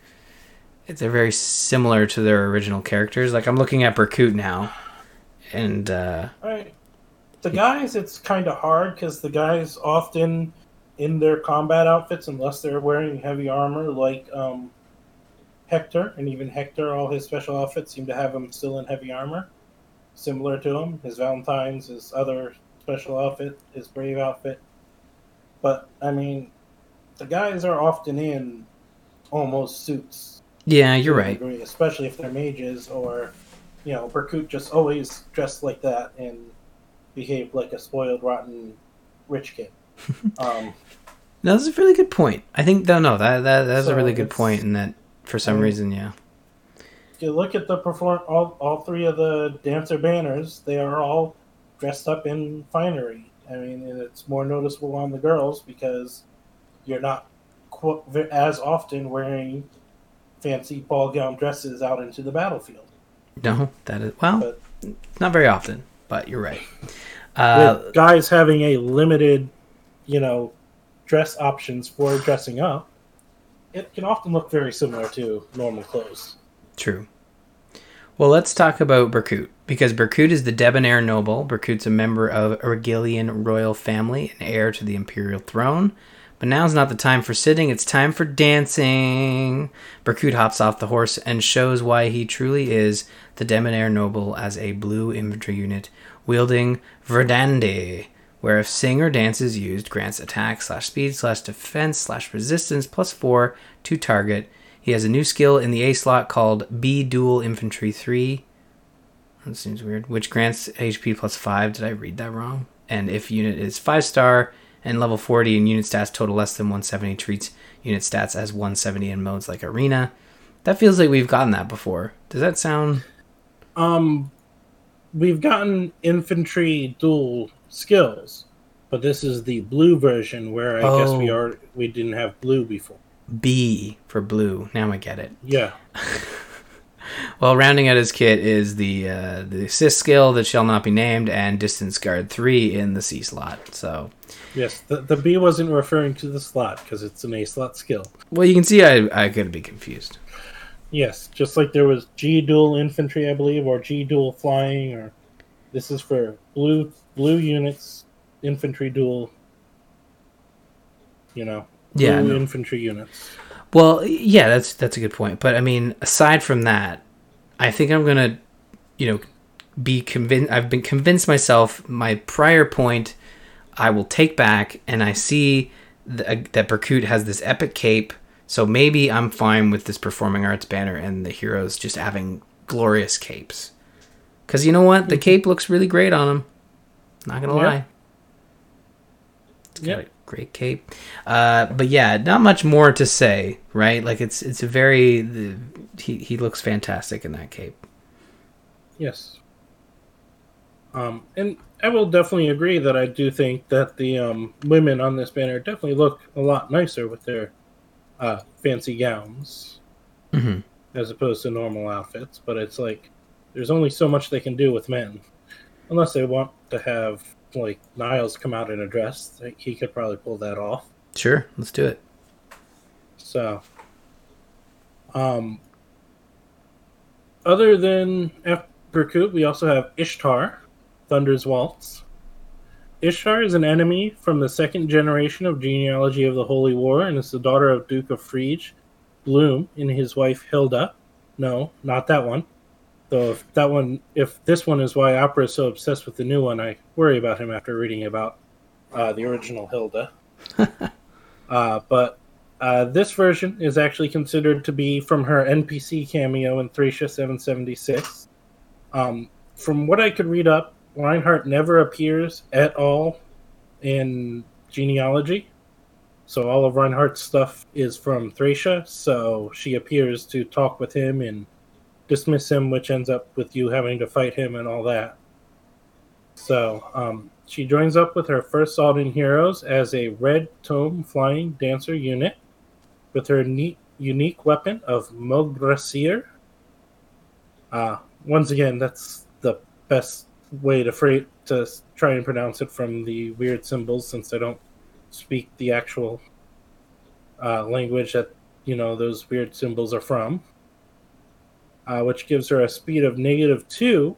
they're very similar to their original characters. Like I'm looking at Berkut now and uh Right. The guys, it's kind of hard because the guys often in their combat outfits, unless they're wearing heavy armor, like um, Hector, and even Hector, all his special outfits seem to have him still in heavy armor, similar to him. His Valentine's, his other special outfit, his Brave outfit. But I mean, the guys are often in almost suits. Yeah, you're right. degree, especially if they're mages or, you know, Berkut just always dressed like that and behaved like a spoiled, rotten rich kid. Um, No, that's a really good point. I think no no that that that's a really good point in that for some I mean- reason, yeah. if you look at the perform all, all three of the dancer banners, they are all dressed up in finery. I mean, and it's more noticeable on the girls because you're not qu- as often wearing fancy ball gown dresses out into the battlefield. No, that is well, But- not very often, but you're right. Uh, with guys having a limited, you know, dress options for dressing up, it can often look very similar to normal clothes. True. Well, let's talk about Berkut because Berkut is the debonair noble. Berkut's a member of Rigelian royal family and heir to the imperial throne. But now's not the time for sitting, it's time for dancing. Berkut hops off the horse and shows why he truly is the debonair noble as a blue infantry unit wielding Verdande, where if sing or dance is used, grants attack slash speed slash defense slash resistance plus four to target. He has a new skill in the A slot called B Duel Infantry 3. That seems weird. Which grants HP plus 5. Did I read that wrong? And if unit is 5 star and level 40 and unit stats total less than 170, treats unit stats as 170 in modes like Arena. That feels like we've gotten that before. Does that sound. Um, we've gotten infantry duel skills, but this is the blue version where I guess we Oh. are we didn't have blue before. B for blue. Now I get it. Yeah, Well, rounding out his kit is the uh, the assist skill that shall not be named and distance guard three in the C slot. So, yes, the, the B wasn't referring to the slot because it's an A slot skill. well, you can see I I could be confused. Yes, just like there was G duel infantry, I believe, or G duel flying, or this is for blue blue units, infantry dual. You know, blue Yeah, no. infantry units. Well, yeah, that's that's a good point. But I mean, aside from that, I think I'm gonna, you know, be convinced. I've been convinced myself. My prior point, I will take back, and I see th- that Berkut has this epic cape. So maybe I'm fine with this performing arts banner and the heroes just having glorious capes. Because you know what, the cape looks really great on him. Not gonna Yeah. lie. It's got Yeah. a great cape. Uh, but yeah, not much more to say, right? Like it's it's a very the, he he looks fantastic in that cape. Yes. Um, and I will definitely agree that I do think that the um, women on this banner definitely look a lot nicer with their uh, fancy gowns hmm as opposed to normal outfits. But it's like there's only so much they can do with men, unless they want to have like Niles come out in a dress. Like, He could probably pull that off. Sure, let's do it. So, um, other than F. Berkut, we also have Ishtar, Thunder's Waltz. Ishtar is an enemy from the second generation of genealogy of the Holy War and is the daughter of Duke of Friege, Bloom, and his wife Hilda. No, not that one. Though if that one, if this one is why Opera is so obsessed with the new one, I worry about him after reading about uh, the original Hilda. uh, but uh, this version is actually considered to be from her NPC cameo in Thracia 776. Um, from what I could read up, Reinhardt never appears at all in genealogy. So all of Reinhardt's stuff is from Thracia. So she appears to talk with him and dismiss him, which ends up with you having to fight him and all that. So um, she joins up with her first Alden heroes as a red tome flying dancer unit with her neat, unique weapon of Mograsir. Uh, once again, that's the best way to to try and pronounce it from the weird symbols since I don't speak the actual uh, language that you know those weird symbols are from. Uh, which gives her a speed of negative two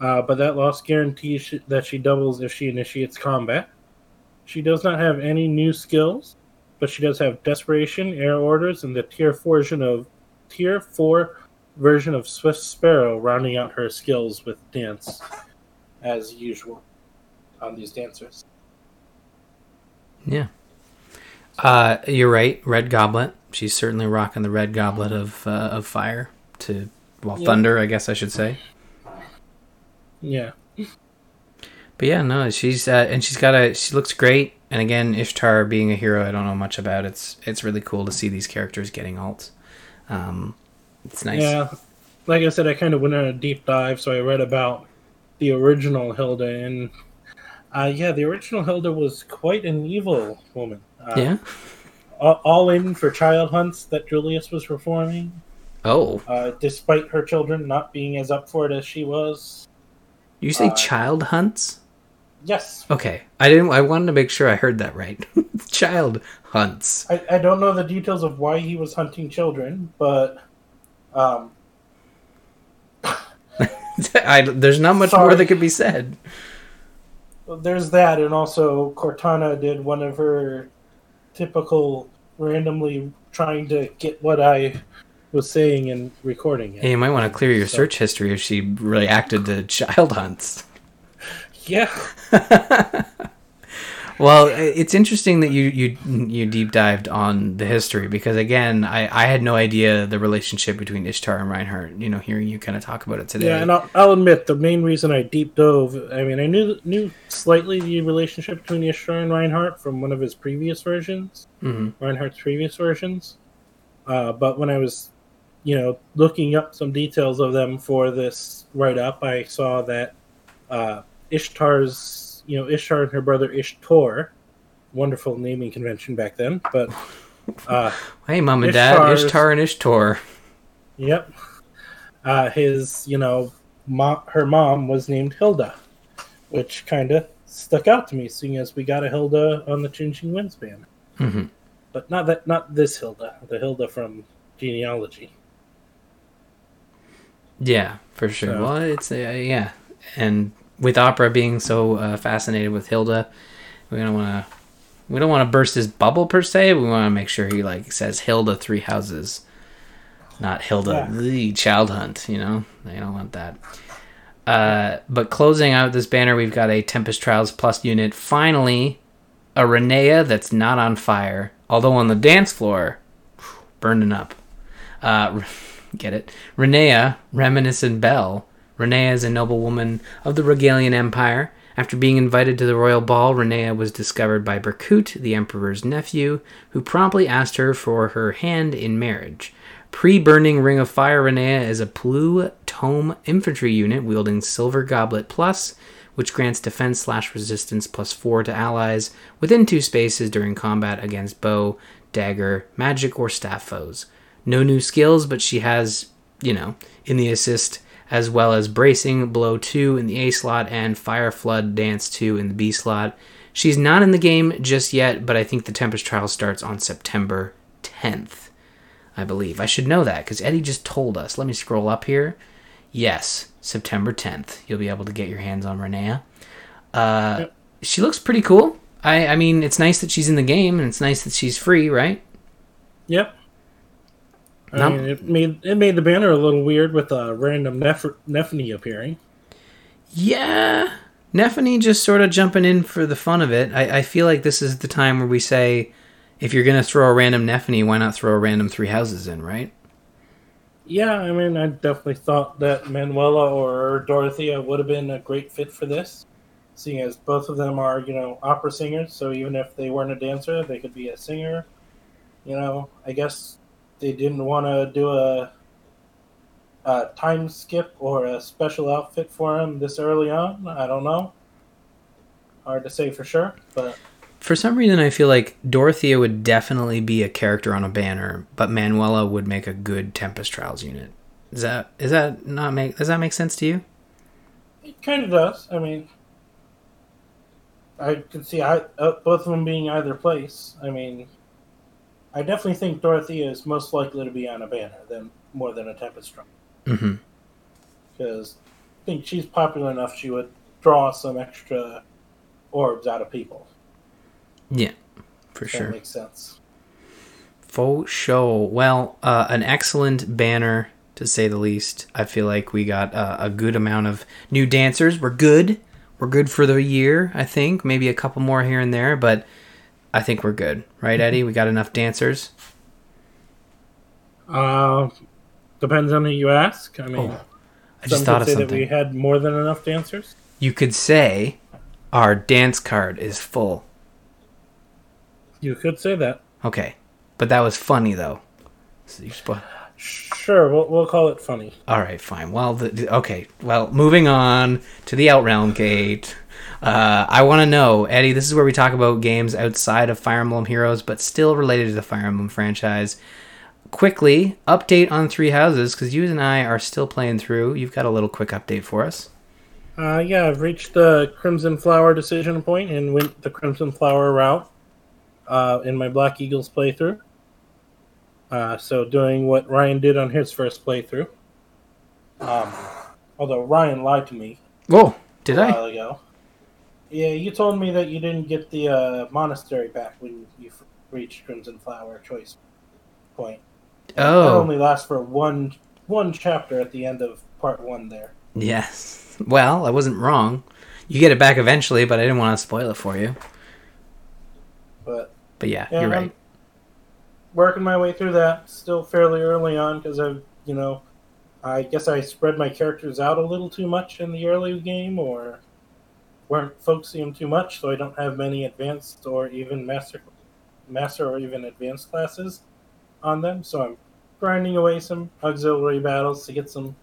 uh, but that loss guarantees sh- that she doubles if she initiates combat. She does not have any new skills, but she does have Desperation, Air Orders, and the Tier 4 version of Tier 4 version of Swift Sparrow, rounding out her skills with Dance, as usual on these dancers. Yeah. Uh, you're right. Red Goblet. She's certainly rocking the red goblet of uh, of fire to well Yeah. thunder, I guess I should say. Yeah. But yeah, no, she's uh, and she's got a she looks great. And again, Ishtar being a hero, I don't know much about. It's it's really cool to see these characters getting alts. Um, it's nice. Yeah. Like I said, I kind of went on a deep dive, so I read about the original Hilda, and uh, yeah, the original Hilda was quite an evil woman. Uh, Yeah? all, all in for child hunts that Julius was performing, Oh, uh, despite her children not being as up for it as she was. you say Uh, child hunts? Yes, Okay, I didn't. I wanted to make sure I heard that right. child hunts. I, I don't know the details of why he was hunting children, but um, I, there's not much more that could be said. there's that, and also Cortana did one of her typical randomly trying to get what I was saying and recording it. Hey, you might want to clear your So- search history if she reacted to child hunts. Yeah, Well, it's interesting that you you you deep dived on the history because again, I I had no idea the relationship between Ishtar and Reinhardt. You know, hearing you kind of talk about it today. yeah, and I'll, I'll admit the main reason I deep dove. I mean, I knew knew slightly the relationship between Ishtar and Reinhardt from one of his previous versions, Mhm. Reinhardt's previous versions. Uh, but when I was, you know, looking up some details of them for this write up, I saw that uh, Ishtar's, you know, Ishtar and her brother Ishtar, wonderful naming convention back then. But uh, Hey, mom and dad, Ishtar and Ishtar. Yep. Uh, his, you know, mo- her mom was named Hilda, which kind of stuck out to me, seeing as we got a Hilda on the Changing Winds band. Mhm. But not that, not this Hilda, the Hilda from genealogy. Yeah, for sure. So- Well, it's uh, yeah, and with opera being so uh, fascinated with Hilda, we don't want to we don't want to burst his bubble per se. We want to make sure he like says Hilda three houses, not Hilda Yeah. the child hunt. You know, they don't want that. Uh, but closing out this banner, we've got a Tempest Trials Plus unit. Finally, a Rinea that's not on fire, although on the dance floor, burning up. Uh, get it? Rinea, reminiscent Belle. Rinea is a noblewoman of the Rigelian Empire. After being invited to the royal ball, Rinea was discovered by Berkut, the emperor's nephew, who promptly asked her for her hand in marriage. Pre-burning Ring of Fire Rinea is a blue tome infantry unit wielding Silver Goblet Plus, which grants defense slash resistance plus four to allies within two spaces during combat against bow, dagger, magic, or staff foes. No new skills, but she has, you know, in the assist, as well as bracing, blow 2 in the A slot, and fire flood, dance 2 in the B slot. She's not in the game just yet, but I think the Tempest Trial starts on September 10th, I believe. I should know that because Eddie just told us. Let me scroll up here. Yes, September 10th. You'll be able to get your hands on Rinea. Uh, Yep. She looks pretty cool. I, I mean, it's nice that she's in the game, and it's nice that she's free, right? Yep. I mean, it made it made the banner a little weird with a random Nef- Nephenee appearing. Yeah. Nephenee just sort of jumping in for the fun of it. I, I feel like this is the time where we say, if you're going to throw a random Nephenee, why not throw a random three houses in, right? Yeah, I mean, I definitely thought that Manuela or Dorothea would have been a great fit for this. seeing as both of them are, you know, opera singers. So even if they weren't a dancer, they could be a singer. You know, I guess they didn't want to do a, a time skip or a special outfit for him this early on. I don't know. Hard to say for sure, but For some reason, I feel like Dorothea would definitely be a character on a banner, but Manuela would make a good Tempest Trials unit. Is that is that not make does that make sense to you? it kind of does. I mean, I can see I, uh, both of them being either place. I mean, I definitely think Dorothea is most likely to be on a banner than more than a Tempest Trial. Mm-hmm. because I think she's popular enough she would draw some extra orbs out of people. Yeah, for sure. That makes sense. Faux show. Well, uh, an excellent banner to say the least. I feel like we got uh, a good amount of new dancers. We're good. We're good for the year. I think maybe a couple more here and there, but I think we're good, right, Eddie? We got enough dancers. Uh, depends on who you ask. I mean, Oh, I just thought of something. that we had more than enough dancers. You could say our dance card is full. You could say that. Okay, but that was funny though. So Sure, we'll, we'll call it funny. All right, fine. Well, the, the- okay. Well, moving on to the Outrealm Gate. Uh, I want to know, Eddie. This is where we talk about games outside of Fire Emblem Heroes, but still related to the Fire Emblem franchise. Quickly, update on Three Houses because you and I are still playing through. You've got a little quick update for us. Uh, yeah, I've reached the Crimson Flower decision point and went the Crimson Flower route uh, in my Black Eagles playthrough. Uh, so doing what Ryan did on his first playthrough. Um, although Ryan lied to me Whoa, did a I? while ago. Yeah, you told me that you didn't get the uh, monastery back when you f- reached Crimson Flower choice point. Oh, That only lasts for one one chapter at the end of part one there. yes. Well, I wasn't wrong. You get it back eventually, but I didn't want to spoil it for you. But But yeah, Yeah, you're right. I'm working my way through that. Still fairly early on because I've, you know, I guess I spread my characters out a little too much in the early game, or weren't focusing them too much, so I don't have many advanced or even master, master or even advanced classes on them. So I'm grinding away some auxiliary battles to get some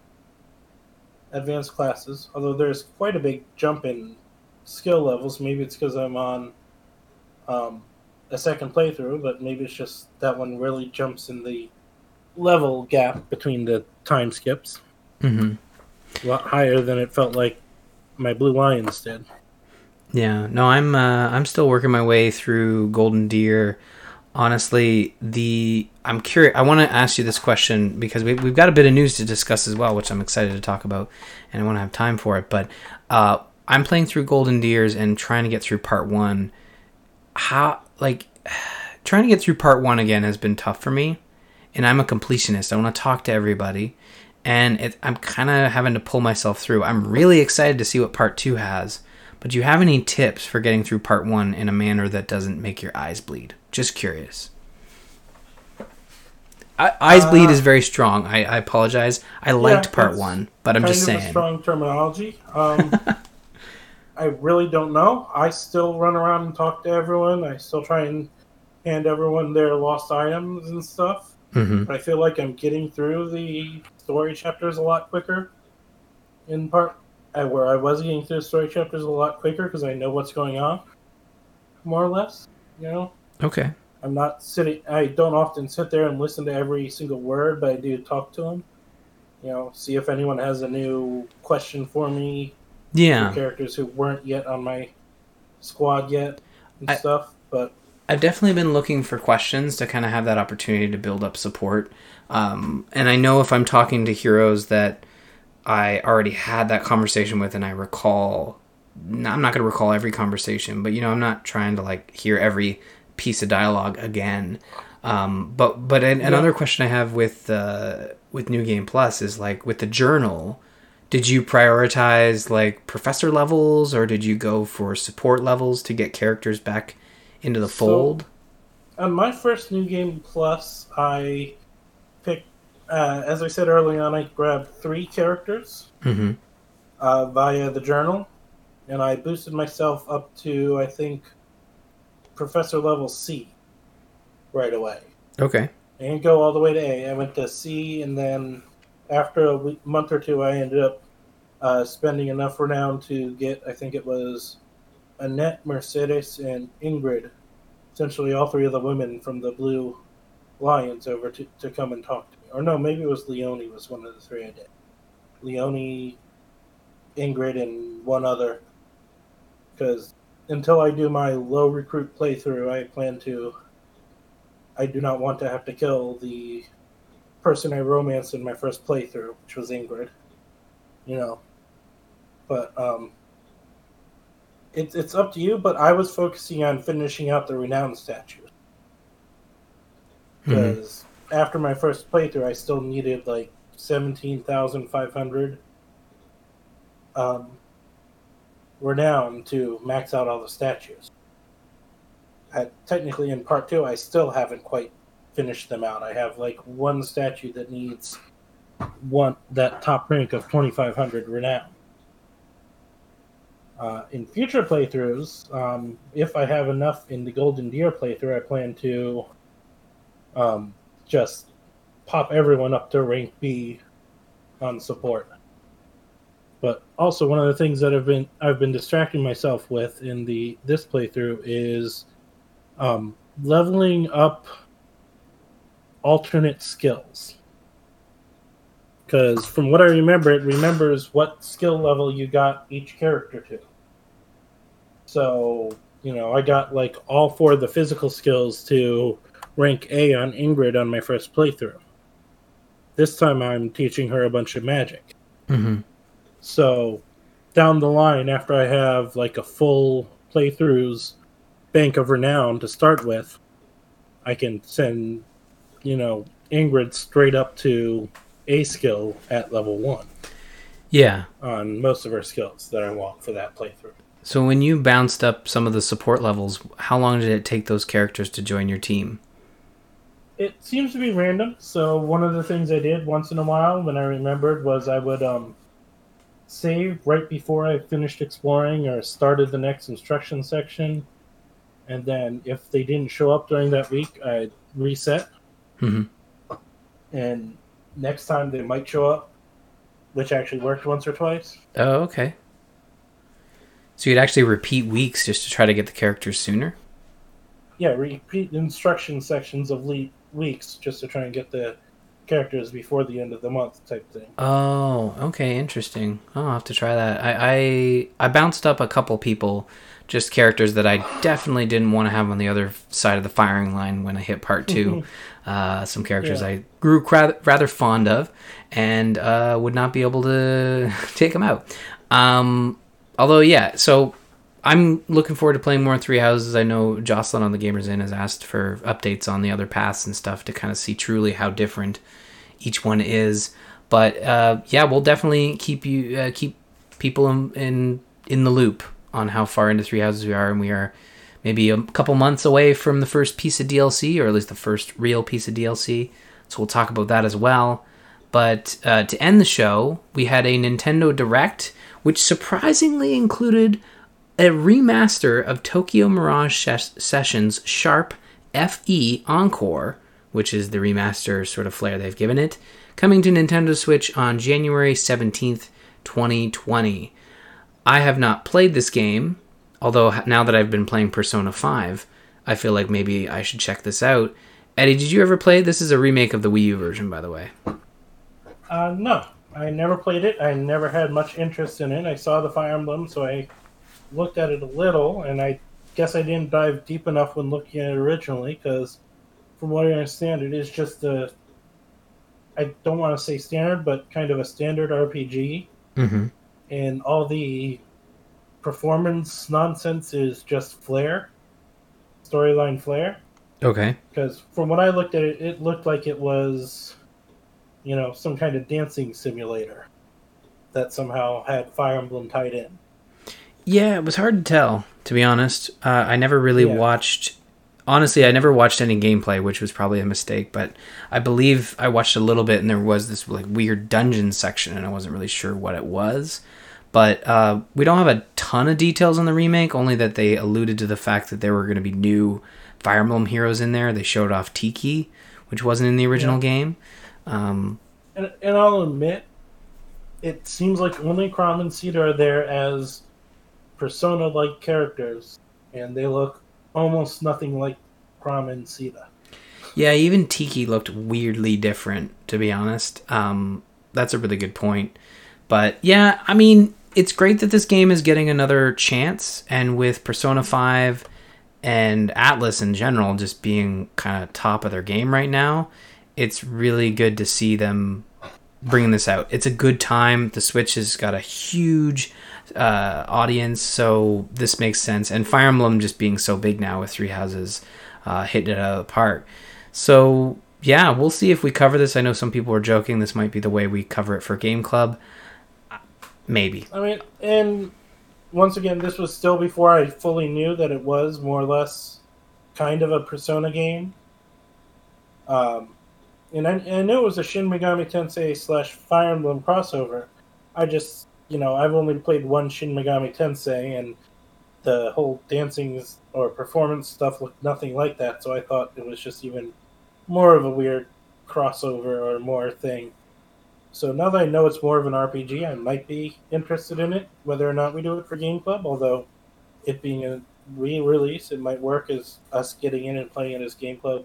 advanced classes. Although there's quite a big jump in skill levels. Maybe it's because I'm on. Um, a second playthrough, but maybe it's just that one really jumps in the level gap between the time skips hmm a lot higher than it felt like my Blue Lions did. Yeah, no, I'm uh, I'm still working my way through Golden Deer. Honestly, the I'm curious. I want to ask you this question because we, we've got a bit of news to discuss as well, which I'm excited to talk about, and I want to have time for it. But uh, I'm playing through Golden Deers and trying to get through part one. How like trying to get through part one again has been tough for me, and I'm a completionist. I want to talk to everybody, and it, I'm kind of having to pull myself through. I'm really excited to see what part two has. But do you have any tips for getting through part one in a manner that doesn't make your eyes bleed? Just curious. I, eyes bleed Uh, is very strong. I, I apologize. I liked part one, but I'm just saying. strong terminology. Um, I really don't know. I still run around and talk to everyone. I still try and hand everyone their lost items and stuff. Hmm But I feel like I'm getting through the story chapters a lot quicker. In part, uh, where I was getting through the story chapters a lot quicker because I know what's going on, more or less. You know, Okay. I'm not sitting. I don't often sit there and listen to every single word, but I do talk to them. You know, see if anyone has a new question for me. Yeah. characters who weren't yet on my squad yet and I- stuff. But I've definitely been looking for questions to kind of have that opportunity to build up support. Um, and I know if I'm talking to heroes that I already had that conversation with and I recall, I'm not going to recall every conversation, but you know, I'm not trying to like hear every piece of dialogue again. Um, but but an, another question I have with uh, with New Game Plus is like with the journal, did you prioritize like professor levels or did you go for support levels to get characters back into the So- fold? on my first new game plus, I picked. Uh, as I said early on, I grabbed three characters Mm-hmm. uh, via the journal, and I boosted myself up to I think professor level C right away. Okay. I didn't go all the way to A. I went to C, and then after a week, month or two, I ended up uh, spending enough renown to get, I think it was Annette, Mercedes, and Ingrid, essentially all three of the women from the Blue Lions, over to, to come and talk to me. Or no, maybe it was Leonie was one of the three I did. Leonie, Ingrid, and one other. Because until I do my low recruit playthrough, I plan to. I do not want to have to kill the person I romanced in my first playthrough, which was Ingrid. You know, but um, it's it's up to you. But I was focusing on finishing out the renowned statues because mm-hmm. after my first playthrough, I still needed like seventeen thousand five hundred um, renown to max out all the statues. I, technically, in part two, I still haven't quite finished them out. I have like one statue that needs one that top rank of twenty five hundred renown. Uh, in future playthroughs, um, if I have enough in the Golden Deer playthrough, I plan to um, just pop everyone up to rank B on support. But also, one of the things that I've been I've been distracting myself with in the this playthrough is um, leveling up alternate skills. Because from what I remember, it remembers what skill level you got each character to. So, you know, I got like all four of the physical skills to rank A on Ingrid on my first playthrough. This time I'm teaching her a bunch of magic. Mm-hmm. So, down the line, after I have like a full playthrough's bank of renown to start with, I can send, you know, Ingrid straight up to A skill at level one. Yeah. On most of her skills that I want for that playthrough. So when you bounced up some of the support levels, how long did it take those characters to join your team? It seems to be random. So one of the things I did once in a while when I remembered was I would um, save right before I finished exploring or started the next instruction section. And then if they didn't show up during that week, I'd reset. Mm-hmm. And next time they might show up, which actually worked once or twice. Oh, okay. So you'd actually repeat weeks just to try to get the characters sooner? Yeah, repeat instruction sections of le- weeks just to try and get the characters before the end of the month type thing. Oh, okay, interesting. I'll have to try that. I I, I bounced up a couple people, just characters that I definitely didn't want to have on the other side of the firing line when I hit part 2 mm-hmm. uh, some characters yeah. I grew rather fond of, and uh, would not be able to take them out. Um, although yeah, so I'm looking forward to playing more Three Houses. I know Jocelyn on the Gamers Inn has asked for updates on the other paths and stuff to kind of see truly how different each one is. But uh, yeah, we'll definitely keep you uh, keep people in, in in the loop on how far into Three Houses we are, and we are maybe a couple months away from the first piece of DLC, or at least the first real piece of DLC. So we'll talk about that as well. But uh, to end the show, we had a Nintendo Direct which surprisingly included a remaster of Tokyo Mirage Sessions Sharp FE Encore, which is the remaster sort of flair they've given it, coming to Nintendo Switch on January 17th, 2020. I have not played this game, although now that I've been playing Persona 5, I feel like maybe I should check this out. Eddie, did you ever play? This is a remake of the Wii U version, by the way. Uh, no. I never played it. I never had much interest in it. I saw the Fire Emblem, so I looked at it a little, and I guess I didn't dive deep enough when looking at it originally, because from what I understand, it is just a. I don't want to say standard, but kind of a standard RPG. Mm-hmm. And all the performance nonsense is just flair, storyline flair. Okay. Because from what I looked at it, it looked like it was you know, some kind of dancing simulator that somehow had Fire Emblem tied in. Yeah, it was hard to tell, to be honest. Uh, I never really yeah. watched. Honestly, I never watched any gameplay, which was probably a mistake. But I believe I watched a little bit, and there was this like weird dungeon section, and I wasn't really sure what it was. But uh, we don't have a ton of details on the remake, only that they alluded to the fact that there were going to be new Fire Emblem heroes in there. They showed off Tiki, which wasn't in the original Yeah. game. Um, And, and I'll admit, it seems like only Chrom and Caeda are there as persona like characters, and they look almost nothing like Chrom and Caeda. Yeah, even Tiki looked weirdly different, to be honest. Um, that's a really good point. But yeah, I mean, it's great that this game is getting another chance, and with Persona 5 and Atlus in general just being kind of top of their game right now, it's really good to see them bringing this out. It's a good time. The Switch has got a huge uh, audience, so this makes sense. And Fire Emblem just being so big now with Three Houses uh, hitting it out of the park. So yeah, we'll see if we cover this. I know some people are joking this might be the way we cover it for Game Club. Maybe. I mean, and once again, this was still before I fully knew that it was more or less kind of a Persona game. Um, and I, I knew it was a Shin Megami Tensei slash Fire Emblem crossover. I just, you know, I've only played one Shin Megami Tensei, and the whole dancing or performance stuff looked nothing like that. So I thought it was just even more of a weird crossover or more thing. So now that I know it's more of an RPG, I might be interested in it, whether or not we do it for Game Club. Although, it being a re-release, it might work as us getting in and playing it as Game Club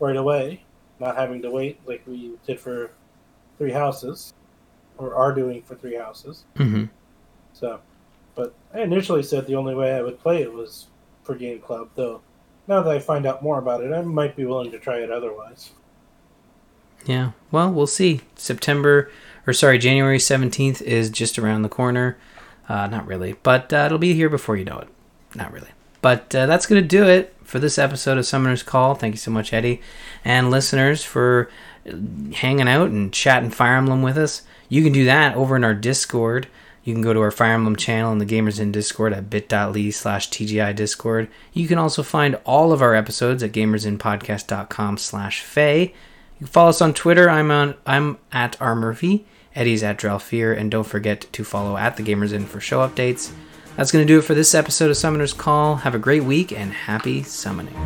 right away, not having to wait like we did for Three Houses, or are doing for Three Houses. hmm So, but I initially said the only way I would play it was for Game Club. Though, now that I find out more about it, I might be willing to try it otherwise. Yeah. Well, we'll see. September, or sorry, January 17th is just around the corner. Uh, not really, but uh, it'll be here before you know it. Not really. But uh, that's going to do it for this episode of Summoner's Call. Thank you so much, Eddie. And listeners, for hanging out and chatting Fire Emblem with us. You can do that over in our Discord. You can go to our Fire Emblem channel in the Gamers Inn Discord at bit.ly slash TGI Discord. You can also find all of our episodes at gamersinpodcast.com slash Faye. You can follow us on Twitter. I'm on I'm at R Murphy. Eddie's at Dralfear, and don't forget to follow at the Gamers Inn for show updates. That's gonna do it for this episode of Summoner's Call. Have a great week and happy summoning.